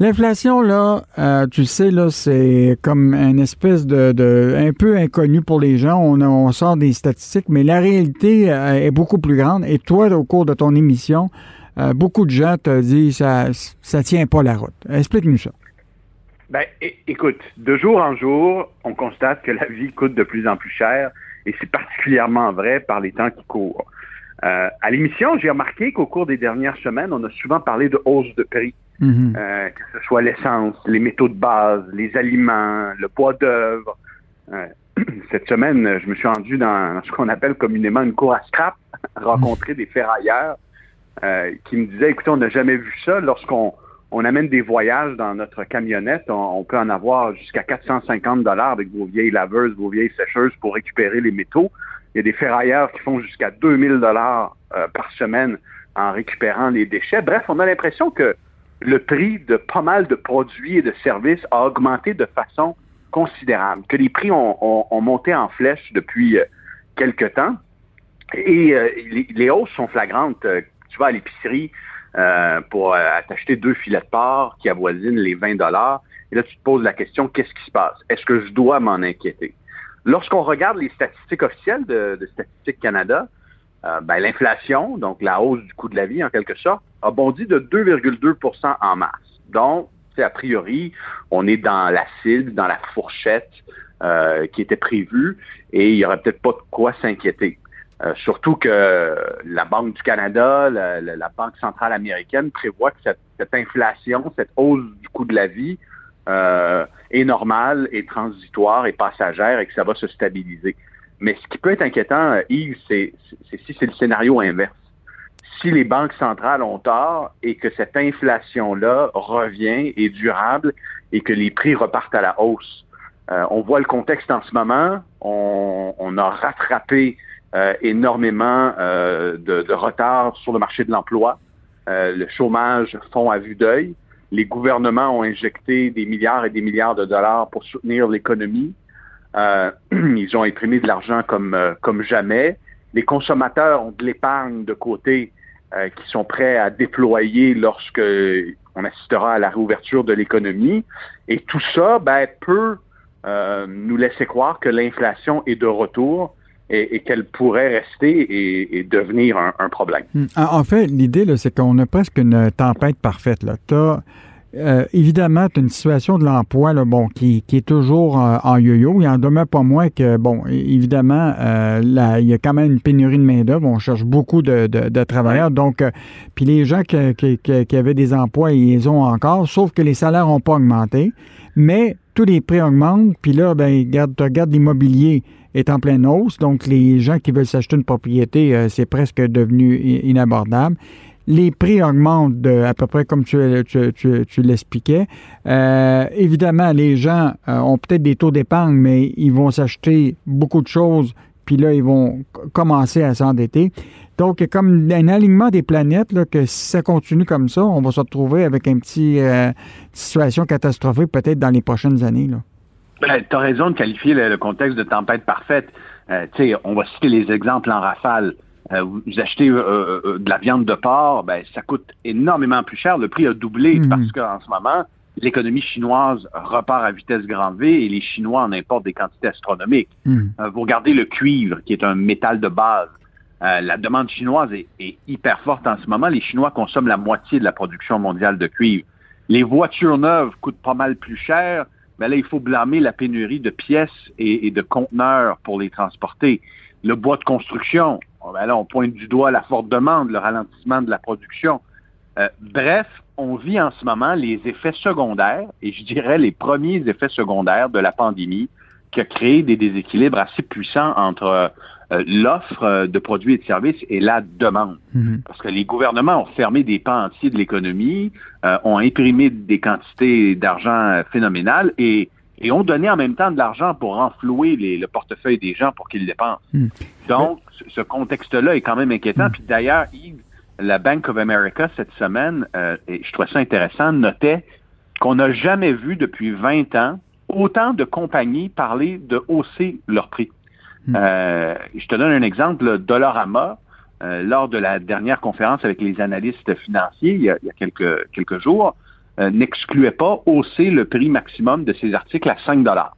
L'inflation, là, euh, tu sais, là, c'est comme une espèce de, un peu inconnu pour les gens. On, sort des statistiques, mais la réalité euh, est beaucoup plus grande. Et toi, au cours de ton émission, euh, beaucoup de gens te disent ça, ça tient pas la route. Explique-nous ça. Ben, écoute, de jour en jour, on constate que la vie coûte de plus en plus cher, et c'est particulièrement vrai par les temps qui courent. Euh, à l'émission, j'ai remarqué qu'au cours des dernières semaines, on a souvent parlé de hausse de prix, mhm. euh, que ce soit l'essence, les métaux de base, les aliments, le bois d'œuvre. Euh, cette semaine, je me suis rendu dans ce qu'on appelle communément une cour à scrap, rencontrer des ferrailleurs qui me disaient, écoutez, on n'a jamais vu ça. Lorsqu'on on amène des voyages dans notre camionnette, on, peut en avoir jusqu'à 450 dollars avec vos vieilles laveuses, vos vieilles sécheuses pour récupérer les métaux. Il y a des ferrailleurs qui font jusqu'à 2000 dollars euh, par semaine en récupérant les déchets. Bref, on a l'impression que le prix de pas mal de produits et de services a augmenté de façon considérable, que les prix ont, monté en flèche depuis euh, quelque temps. Et euh, les, hausses sont flagrantes. tu vas à l'épicerie pour t'acheter deux filets de porc qui avoisinent les 20 dollars. Et là, tu te poses la question, qu'est-ce qui se passe? Est-ce que je dois m'en inquiéter? Lorsqu'on regarde les statistiques officielles de, de Statistique Canada, euh, ben, l'inflation, donc la hausse du coût de la vie en quelque sorte, a bondi de 2,2% en mars. Donc, a priori, on est dans la cible, dans la fourchette euh, qui était prévue et il n'y aurait peut-être pas de quoi s'inquiéter. Euh, surtout que la Banque du Canada, la, la, Banque centrale américaine prévoit que cette, cette, inflation, cette hausse du coût de la vie euh, est normale, est transitoire, et passagère et que ça va se stabiliser. Mais ce qui peut être inquiétant, euh, Yves, c'est si c'est le scénario inverse. Si les banques centrales ont tort et que cette inflation-là revient, est durable et que les prix repartent à la hausse. Euh, on voit le contexte en ce moment. On, a rattrapé euh, énormément de, de, retard sur le marché de l'emploi. le chômage fond à vue d'œil. les gouvernements ont injecté des milliards et des milliards de dollars pour soutenir l'économie. Euh, ils ont imprimé de l'argent comme, euh, comme jamais. Les consommateurs ont de l'épargne de côté euh, qui sont prêts à déployer lorsque on assistera à la réouverture de l'économie. Et tout ça ben, peut nous laisser croire que l'inflation est de retour et, qu'elle pourrait rester et, devenir un, problème. Hmm. En fait, l'idée, c'est qu'on a presque une tempête parfaite. Là. Euh, évidemment, tu as une situation de l'emploi bon, qui, est toujours euh, en yo-yo. Il en demeure pas moins que, bon, évidemment, euh, il y a quand même une pénurie de main-d'œuvre. On cherche beaucoup de, travailleurs. Donc, puis les gens qui, avaient des emplois, ils les ont encore, sauf que les salaires n'ont pas augmenté. Mais tous les prix augmentent. Puis là, ben, tu regardes l'immobilier est en pleine hausse. Donc, les gens qui veulent s'acheter une propriété, euh, c'est presque devenu inabordable. Les prix augmentent à peu près comme tu, tu, l'expliquais. Euh, évidemment, les gens euh, ont peut-être des taux d'épargne, mais ils vont s'acheter beaucoup de choses, puis là, ils vont commencer à s'endetter. Donc, il y a comme un alignement des planètes, là, que si ça continue comme ça, on va se retrouver avec une petite situation catastrophique peut-être dans les prochaines années. Là. Ben, tu as raison de qualifier le, contexte de tempête parfaite. Euh, on va citer les exemples en rafale. Euh, vous achetez euh, euh, de la viande de porc, ben, ça coûte énormément plus cher. Le prix a doublé mhm. parce qu'en ce moment, l'économie chinoise repart à vitesse grand V et les Chinois en importent des quantités astronomiques. Mhm. vous regardez le cuivre, qui est un métal de base. la demande chinoise est, est, hyper forte en ce moment. Les Chinois consomment la moitié de la production mondiale de cuivre. Les voitures neuves coûtent pas mal plus cher mais là, il faut blâmer la pénurie de pièces et, de conteneurs pour les transporter. Le bois de construction, oh, ben là, on pointe du doigt la forte demande, le ralentissement de la production. Euh, bref, on vit en ce moment les effets secondaires, et je dirais les premiers effets secondaires de la pandémie qui a créé des déséquilibres assez puissants entre euh, l'offre euh, de produits et de services et la demande. Mhm. Parce que les gouvernements ont fermé des pans entiers de l'économie, euh, ont imprimé des quantités d'argent phénoménales et, et ont donné en même temps de l'argent pour renflouer le portefeuille des gens pour qu'ils dépensent. Mhm. Donc, ce contexte-là est quand même inquiétant. Mhm. Puis d'ailleurs, Yves, la Bank of America cette semaine, et je trouve ça intéressant, notait qu'on n'a jamais vu depuis 20 ans autant de compagnies parler de hausser leurs prix. Hmm. Euh, je te donne un exemple, Dollarama, euh, lors de la dernière conférence avec les analystes financiers il y a, quelques, quelques jours, euh, n'excluait pas hausser le prix maximum de ses articles à 5 dollars.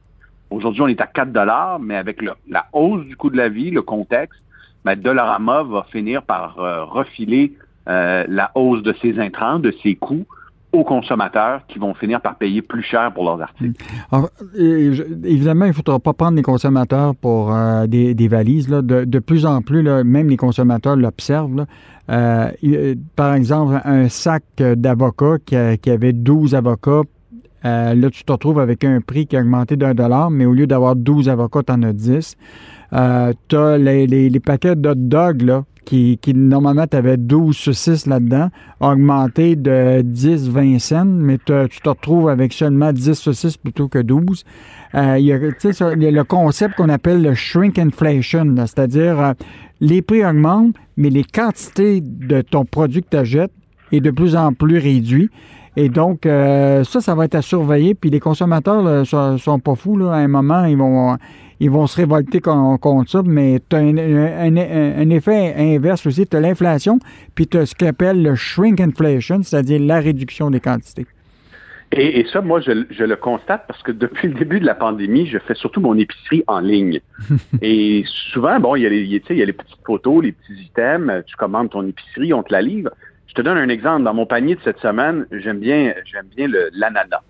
Aujourd'hui, on est à 4 dollars, mais avec la hausse du coût de la vie, le contexte, ben, Dollarama va finir par refiler la hausse de ses intrants, de ses coûts, aux consommateurs qui vont finir par payer plus cher pour leurs articles. Alors, évidemment, il ne faudra pas prendre les consommateurs pour euh, des, valises. Là. De, plus en plus, même les consommateurs l'observent. Euh, par exemple, un sac d'avocats qui, avait 12 avocats, euh, là, tu te retrouves avec un prix qui a augmenté d'un dollar, mais au lieu d'avoir 12 avocats, tu en as 10. tu as les, les, paquets d'hot dog, là, qui, normalement, tu avais 12 saucisses là-dedans, augmenté de 10-20 cents, mais tu te retrouves avec seulement 10 saucisses plutôt que 12. Euh, il, y a, le concept qu'on appelle le shrink inflation, c'est-à-dire euh, les prix augmentent, mais les quantités de ton produit que tu achètes est de plus en plus réduit. Et donc, euh, ça, ça va être à surveiller. Puis les consommateurs ne sont, sont, pas fous. Là. À un moment, ils vont, ils vont se révolter contre ça, mais tu as un, effet inverse aussi. Tu as l'inflation, puis tu as ce qu'on appelle le shrink inflation, c'est-à-dire la réduction des quantités. Et, ça, moi, je, le constate parce que depuis le début de la pandémie, je fais surtout mon épicerie en ligne. et souvent, bon, il y, a les, il y a les petites photos, les petits items, tu commandes ton épicerie, on te la livre. Je te donne un exemple. Dans mon panier de cette semaine, j'aime bien, j'aime bien l'ananas.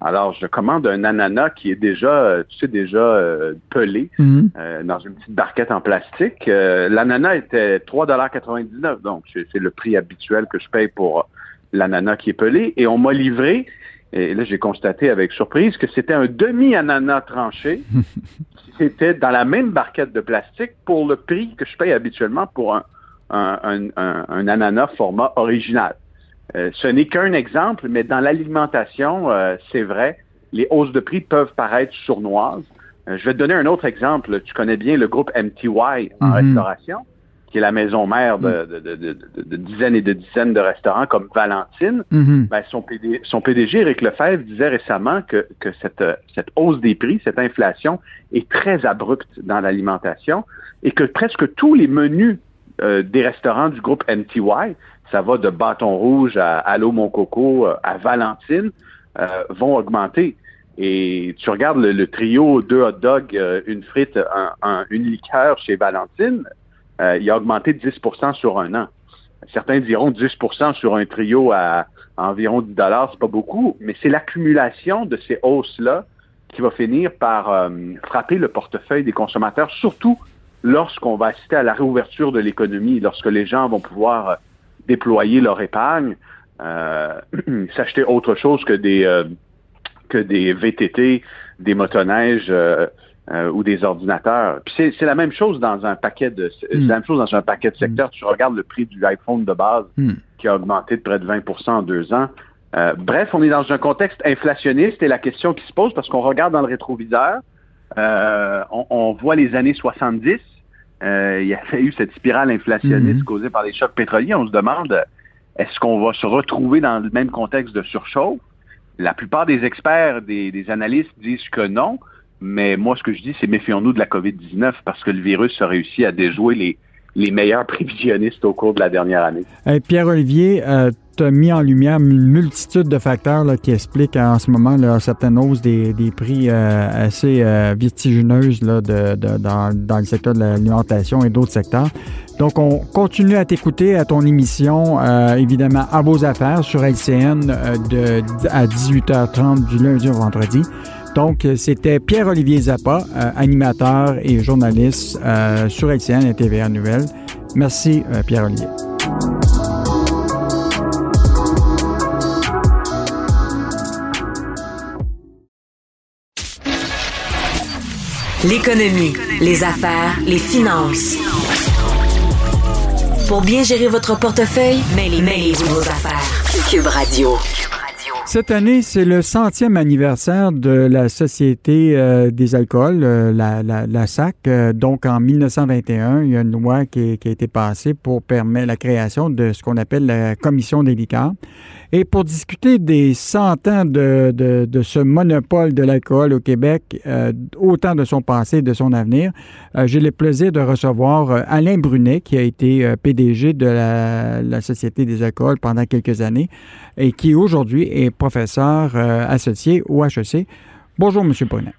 Alors, je commande un ananas qui est déjà, euh, tu sais, déjà euh, pelé mhm. euh, dans une petite barquette en plastique. l'ananas était 3,99 donc c'est le prix habituel que je paye pour l'ananas qui est pelé. Et on m'a livré, et là j'ai constaté avec surprise que c'était un demi-ananas tranché. c'était dans la même barquette de plastique pour le prix que je paye habituellement pour un, un ananas format original. Euh, ce n'est qu'un exemple, mais dans l'alimentation, euh, c'est vrai, les hausses de prix peuvent paraître sournoises. Euh, je vais te donner un autre exemple. Tu connais bien le groupe MTY en mhm. restauration, qui est la maison mère de, de, dizaines et de dizaines de restaurants comme Valentine, mm-hmm. ben, son, PD, son PDG, Eric Lefebvre, disait récemment que, que cette, cette hausse des prix, cette inflation est très abrupte dans l'alimentation et que presque tous les menus euh, des restaurants du groupe MTY, ça va de Bâton Rouge à Allô Mon Coco euh, à Valentine, euh, vont augmenter. Et tu regardes le, trio deux hot dogs, une frite, un, une liqueur chez Valentine, il a augmenté de 10% sur un an. Certains diront 10% sur un trio à, environ 10 dollars, c'est pas beaucoup, mais c'est l'accumulation de ces hausses-là qui va finir par frapper le portefeuille des consommateurs, surtout lorsqu'on va assister à la réouverture de l'économie, lorsque les gens vont pouvoir euh, déployer leur épargne, s'acheter autre chose que des que des VTT, des motoneiges euh, ou des ordinateurs. Puis c'est la même chose dans un paquet de c'est la même chose dans un paquet de secteurs. Tu regardes le prix du iPhone de base hmm. qui a augmenté de près de 20% en deux ans. Euh, bref, on est dans un contexte inflationniste et la question qui se pose, parce qu'on regarde dans le rétroviseur, euh, on, voit les années 70. Euh, il y a eu cette spirale inflationniste hmm. causée par les chocs pétroliers. On se demande, est-ce qu'on va se retrouver dans le même contexte de surchauffe? La plupart des experts, des, des analystes disent que non. Mais moi, ce que je dis, c'est méfions-nous de la COVID-19 parce que le virus a réussi à déjouer les, les meilleurs prévisionnistes au cours de la dernière année. Pierre-Olivier, euh, tu as mis en lumière une multitude de facteurs qui expliquent en ce moment là, certaines hausses des, prix euh, assez euh, vertigineuses là, de, de, dans, dans, le secteur de l'alimentation et d'autres secteurs. Donc, on continue à t'écouter à ton émission, euh, évidemment, à vos affaires sur LCN de, à 18h30 du lundi au vendredi. Donc, c'était Pierre-Olivier Zappa, euh, animateur et journaliste euh, sur LCN et TVA Nouvelle. Merci, euh, Pierre-Olivier. L'économie, les affaires, les finances. Pour bien gérer votre portefeuille, mêlez-vous vos affaires. Cube Radio. Cette année, c'est le centième anniversaire de la Société euh, des alcools, euh, la, SAC. Euh, donc, en 1921, il y a une loi qui, qui, a été passée pour permettre la création de ce qu'on appelle la Commission des liqueurs. Et pour discuter des cent ans de, ce monopole de l'alcool au Québec, euh, autant de son passé et de son avenir, euh, j'ai le plaisir de recevoir euh, Alain Brunet, qui a été PDG de la, Société des alcools pendant quelques années et qui aujourd'hui est professeur associé au HEC. Bonjour, M. Brunet.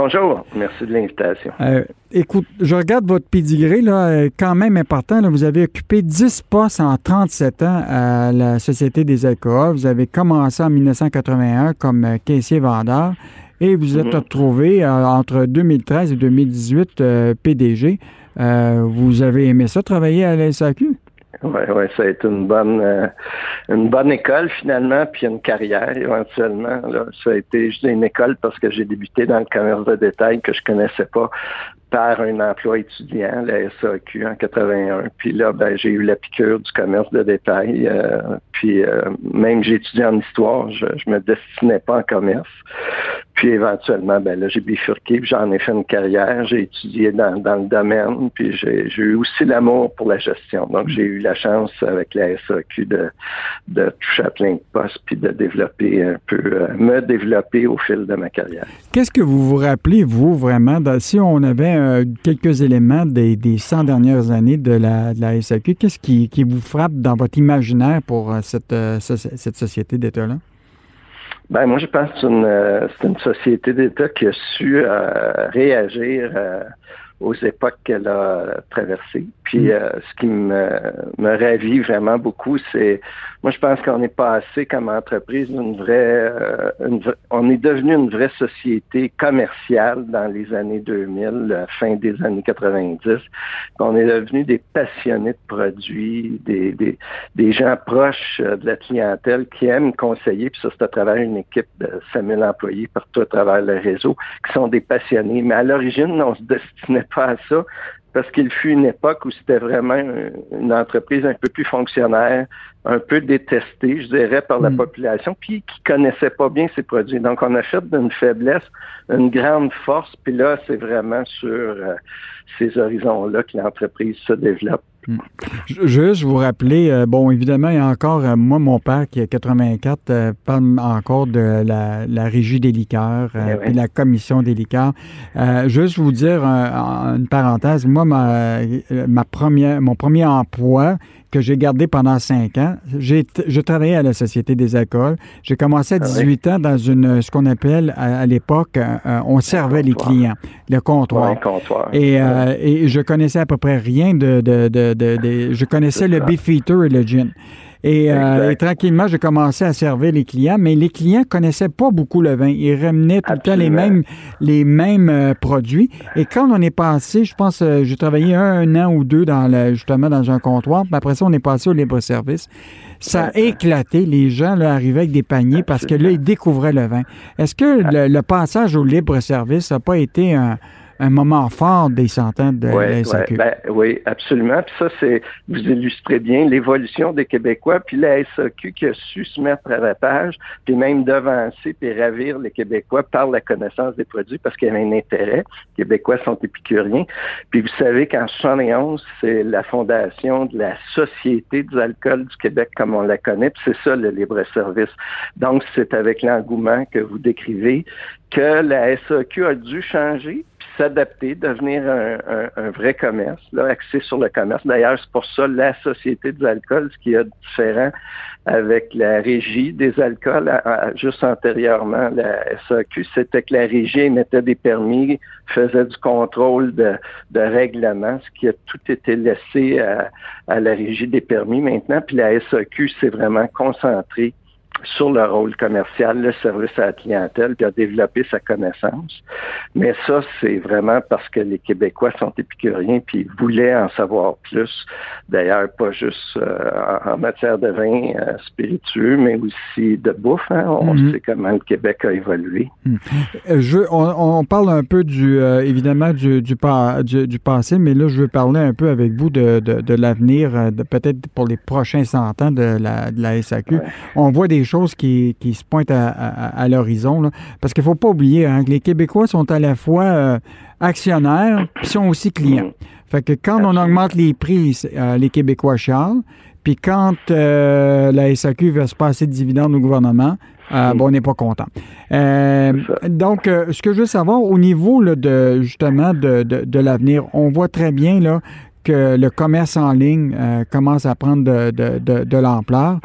Bonjour, merci de l'invitation. Euh, écoute, je regarde votre pedigree, là, euh, quand même important. vous avez occupé 10 postes en 37 ans à la Société des alcools. Vous avez commencé en 1981 comme euh, caissier-vendeur et vous êtes mhm. retrouvé entre 2013 et 2018 PDG. vous avez aimé ça, travailler à la SAQ? Oui, ouais, ça a été une bonne euh, une bonne école finalement, puis une carrière éventuellement. Là. Ça a été juste une école parce que j'ai débuté dans le commerce de détail que je connaissais pas par un emploi étudiant, la SAQ en 81. Puis là, ben, j'ai eu la piqûre du commerce de détail. Euh, puis euh, même j'ai étudié en histoire, je, je me destinais pas en commerce. Puis éventuellement, ben là, j'ai bifurqué, puis j'en ai fait une carrière. J'ai étudié dans, dans le domaine, puis j'ai eu aussi l'amour pour la gestion. Donc, j'ai eu la chance avec la SAQ de, de toucher à plein de postes, puis de développer un peu, euh, me développer au fil de ma carrière. Qu'est-ce que vous vous rappelez, vous, vraiment, si on avait euh, quelques éléments des, des 100 dernières années de la, de la SAQ, qu'est-ce qui, qui, vous frappe dans votre imaginaire pour euh, cette, cette société d'État-là? Ben moi je pense que c'est une, euh, une, société d'État qui a su euh, réagir euh, aux époques qu'elle a traversées. Puis mm. euh, ce qui me, me ravit vraiment beaucoup, c'est moi je pense qu'on est passé comme entreprise une vraie euh, on est devenu une vraie société commerciale dans les années 2000, la fin des années 90. On est devenu des passionnés de produits, des, des, des gens proches euh, de la clientèle qui aiment conseiller, puis ça c'est à travers une équipe de 5000 employés partout à travers le réseau, qui sont des passionnés. Mais à l'origine, on se destinait pas à ça. Parce qu'il fut une époque où c'était vraiment une entreprise un peu plus fonctionnaire, un peu détestée, je dirais, par la mm. population, puis qui connaissait pas bien ses produits. Donc, on a fait d'une faiblesse une grande force, puis là, c'est vraiment sur euh, ces horizons-là que l'entreprise se développe. Hmm. Juste vous rappeler, euh, bon, évidemment, il y a encore, euh, moi, mon père qui est 84, euh, parle encore de la, régie des liqueurs, et eh la commission des liqueurs. juste vous dire une parenthèse, moi, ma, ma première, mon premier emploi, que j'ai gardé pendant cinq ans. J'ai, je travaillais à la Société des alcools. J'ai commencé à 18 ah ans dans une, ce qu'on appelle à, l'époque, euh, euh, on servait les clients, le comptoir. Et, euh, et, je connaissais à peu près rien de... de, de, de je connaissais le beefeater et le gin. Euh, et, tranquillement, j'ai commencé à servir les clients, mais les clients connaissaient pas beaucoup le vin. Ils ramenaient tout le temps les mêmes, les mêmes euh, produits. Et quand on est passé, je pense, euh, j'ai travaillé un, an ou deux dans le, justement dans un comptoir. Puis après ça, on est passé au libre-service. Ça a éclaté. Les gens là, arrivaient avec des paniers parce que là, ils découvraient le vin. Est-ce que le passage au libre-service n'a pas été un un moment fort des centaines de la SAQ. Ben, oui, absolument. Puis ça, c'est, vous illustrez bien l'évolution des Québécois, puis la SAQ qui a su se mettre à la page, puis même devancer puis ravir les Québécois par la connaissance des produits parce qu'il y avait un intérêt. Les Québécois sont épicuriens. Puis vous savez qu'en 71, c'est la fondation de la Société du alcool du Québec comme on la connaît, puis c'est ça le libre-service. Donc, c'est avec l'engouement que vous décrivez que la SAQ a dû changer, s'adapter, devenir un, vrai commerce, là, axé sur le commerce. D'ailleurs, c'est pour ça la Société des alcools, ce qui est différent avec la régie des alcools, juste antérieurement, la SAQ, c'était que la régie émettait des permis, faisait du contrôle de, règlement, ce qui a tout été laissé à, à la régie des permis maintenant. Puis la SAQ s'est vraiment concentrée sur le rôle commercial, le service à la clientèle, puis a développé sa connaissance. Mais ça, c'est vraiment parce que les Québécois sont épicuriens, puis ils voulaient en savoir plus. D'ailleurs, pas juste euh, en matière de vin euh, spiritueux, mais aussi de bouffe. Hein. On mhm. sait comment le Québec a évolué. Mhm. Euh, je, on, parle un peu du, évidemment du, du, du, passé, mais là, je veux parler un peu avec vous de, de, de l'avenir, peut-être pour les prochains 100 ans de la, de la SAQ. On voit des choses qui, se pointent à, l'horizon. Parce qu'il ne faut pas oublier hein, que les Québécois sont à la fois euh, actionnaires et sont aussi clients. Fait que quand on augmente les prix, euh, les Québécois charlent. Puis quand euh, la SAQ veut se passer de dividendes au gouvernement, bon, on n'est pas content. donc, ce que je veux savoir au niveau de justement de, l'avenir, on voit très bien là, que le commerce en ligne commence à prendre de, de l'ampleur.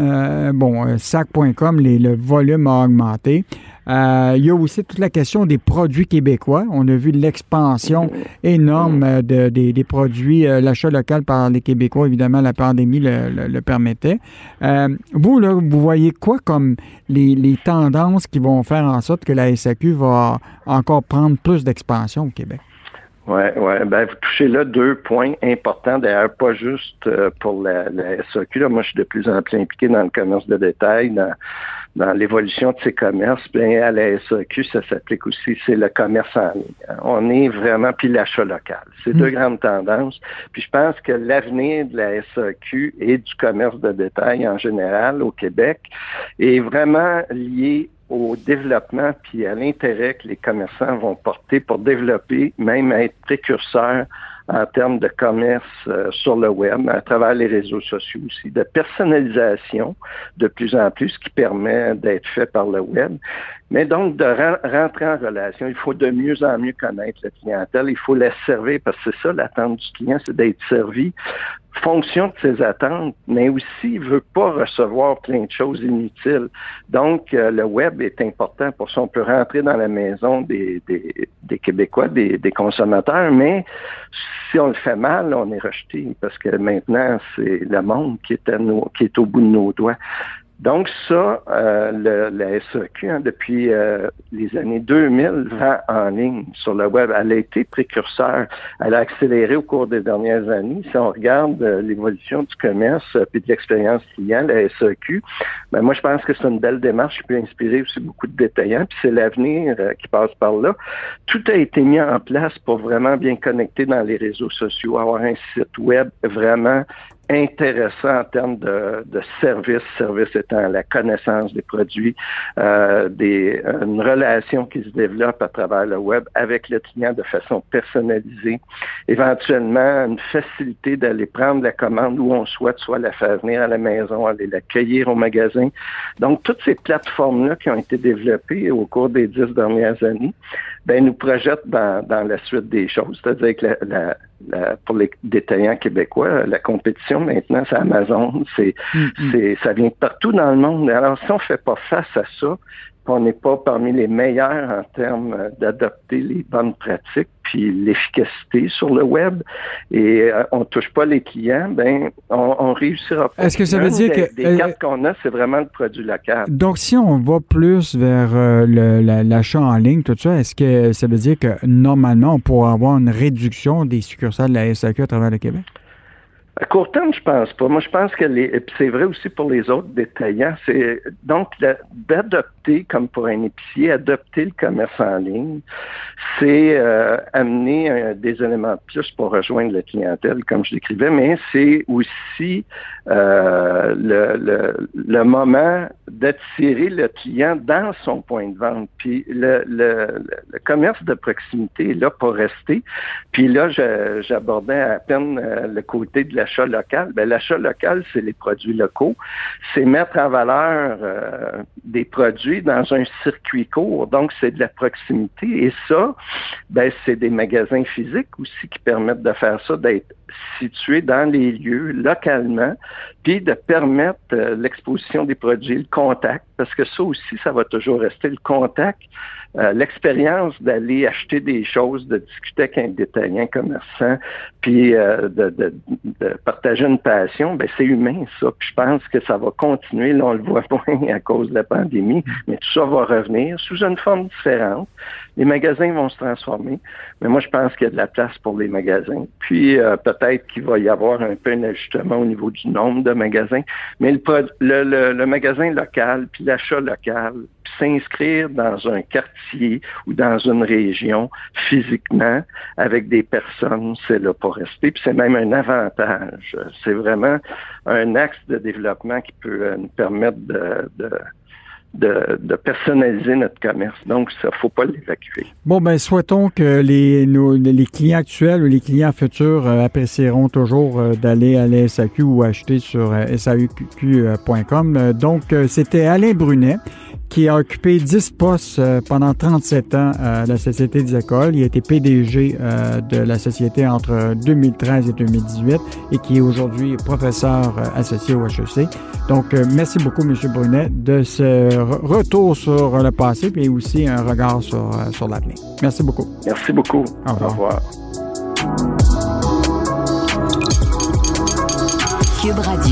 Euh, bon, euh, sac.com, le volume a augmenté. Euh, il y a aussi toute la question des produits québécois. On a vu l'expansion énorme des produits, l'achat local par les Québécois. Évidemment, la pandémie le, permettait. vous, là, vous voyez quoi comme les, les, tendances qui vont faire en sorte que la SAQ va encore prendre plus d'expansion au Québec? Oui, ouais. Ben, vous touchez là deux points importants, d'ailleurs, pas juste euh, pour la, la SAQ. Là. Moi, je suis de plus en plus impliqué dans le commerce de détail, dans, dans l'évolution de ces commerces. Bien, à la SAQ, ça s'applique aussi, c'est le commerce en ligne. On est vraiment, puis l'achat local. C'est deux hmm. grandes tendances. Puis je pense que l'avenir de la SAQ et du commerce de détail en général au Québec est vraiment lié au développement puis à l'intérêt que les commerçants vont porter pour développer, même être précurseurs en termes de commerce euh, sur le web, à travers les réseaux sociaux aussi, de personnalisation de plus en plus qui permet d'être fait par le web. Mais donc, de rentrer en relation, il faut de mieux en mieux connaître la clientèle, il faut la servir, parce que c'est ça l'attente du client, c'est d'être servi fonction de ses attentes, mais aussi il veut pas recevoir plein de choses inutiles. Donc, euh, le web est important pour ça. On peut rentrer dans la maison des, des, Québécois, des, des, consommateurs, mais si on le fait mal, on est rejeté parce que maintenant, c'est le monde qui est, à qui est au bout de nos doigts. Donc ça, euh, le, la SEQ, hein, depuis euh, les années 2000, vend en ligne sur le web. Elle a été précurseur. Elle a accéléré au cours des dernières années. Si on regarde euh, l'évolution du commerce et de l'expérience client, la SEQ, ben moi je pense que c'est une belle démarche qui peut inspirer aussi beaucoup de détaillants. Puis c'est l'avenir qui passe par là. Tout a été mis en place pour vraiment bien connecter dans les réseaux sociaux, avoir un site web vraiment intéressant en termes de, de service, service étant la connaissance des produits, euh, des, une relation qui se développe à travers le web avec le client de façon personnalisée, éventuellement une facilité d'aller prendre la commande où on souhaite, soit la faire venir à la maison, aller l'accueillir au magasin. Donc, toutes ces plateformes-là qui ont été développées au cours des dix dernières années, ben, nous projettent dans, dans la suite des choses. C'est-à-dire que la pour les détaillants québécois, la compétition maintenant, c'est Amazon, c'est, mm-hmm. c'est, ça vient de partout dans le monde. Alors, si on ne fait pas face à ça, on n'est pas parmi les meilleurs en termes d'adopter les bonnes pratiques puis l'efficacité sur le web et euh, on touche pas les clients, ben on, on réussira pas. Est-ce que ça veut dire que les euh, cartes qu'on a, c'est vraiment le produit local. Donc si on va plus vers euh, l'achat en ligne, tout ça, est-ce que ça veut dire que normalement on pourra avoir une réduction des succursales de la SAQ à travers le Québec? À court terme, je pense pas. Moi, je pense que les, c'est vrai aussi pour les autres détaillants, c'est donc d'adopter, comme pour un épicier, adopter le commerce en ligne, c'est euh, amener euh, des éléments de plus pour rejoindre la clientèle, comme je l'écrivais, mais c'est aussi euh, le, moment d'attirer le client dans son point de vente. Puis le, commerce de proximité est là pour rester. Puis là, j'abordais à peine le côté de la l'achat local? Ben, l'achat local, c'est les produits locaux. C'est mettre en valeur des produits dans un circuit court. Donc, c'est de la proximité. Et ça, ben, c'est des magasins physiques aussi qui permettent de faire ça, d'être situés dans les lieux localement, puis de permettre euh, l'exposition des produits, le contact, parce que ça aussi, ça va toujours rester le contact euh, l'expérience d'aller acheter des choses, de discuter avec un détaillant commerçant, puis euh, de, partager une passion, ben c'est humain ça. Puis je pense que ça va continuer. Là, on le voit moins à cause de la pandémie, mais tout ça va revenir sous une forme différente. Les magasins vont se transformer, mais moi je pense qu'il y a de la place pour les magasins. Puis euh, peut-être qu'il va y avoir un peu un ajustement au niveau du nombre de magasins, mais le, le, le, magasin local, puis l'achat local, s'inscrire dans un quartier ou dans une région physiquement avec des personnes, c'est là pour rester. Puis c'est même un avantage. C'est vraiment un axe de développement qui peut euh, nous permettre de, de de, personnaliser notre commerce. Donc, ça, faut pas l'évacuer. Bon, ben, souhaitons que les, les clients actuels ou les clients futurs euh, apprécieront toujours euh, d'aller à la SAQ ou acheter sur SAQ.com. donc, c'était Alain Brunet qui a occupé 10 postes euh, pendant 37 ans à la Société des écoles. Il a été PDG euh, de la société entre 2013 et 2018 et qui est aujourd'hui professeur euh, associé au HEC. Donc, merci beaucoup, M. Brunet, de ce retour sur le passé et aussi un regard sur, sur l'avenir. Merci beaucoup. Merci beaucoup. Au revoir. Au revoir. Cube Radio.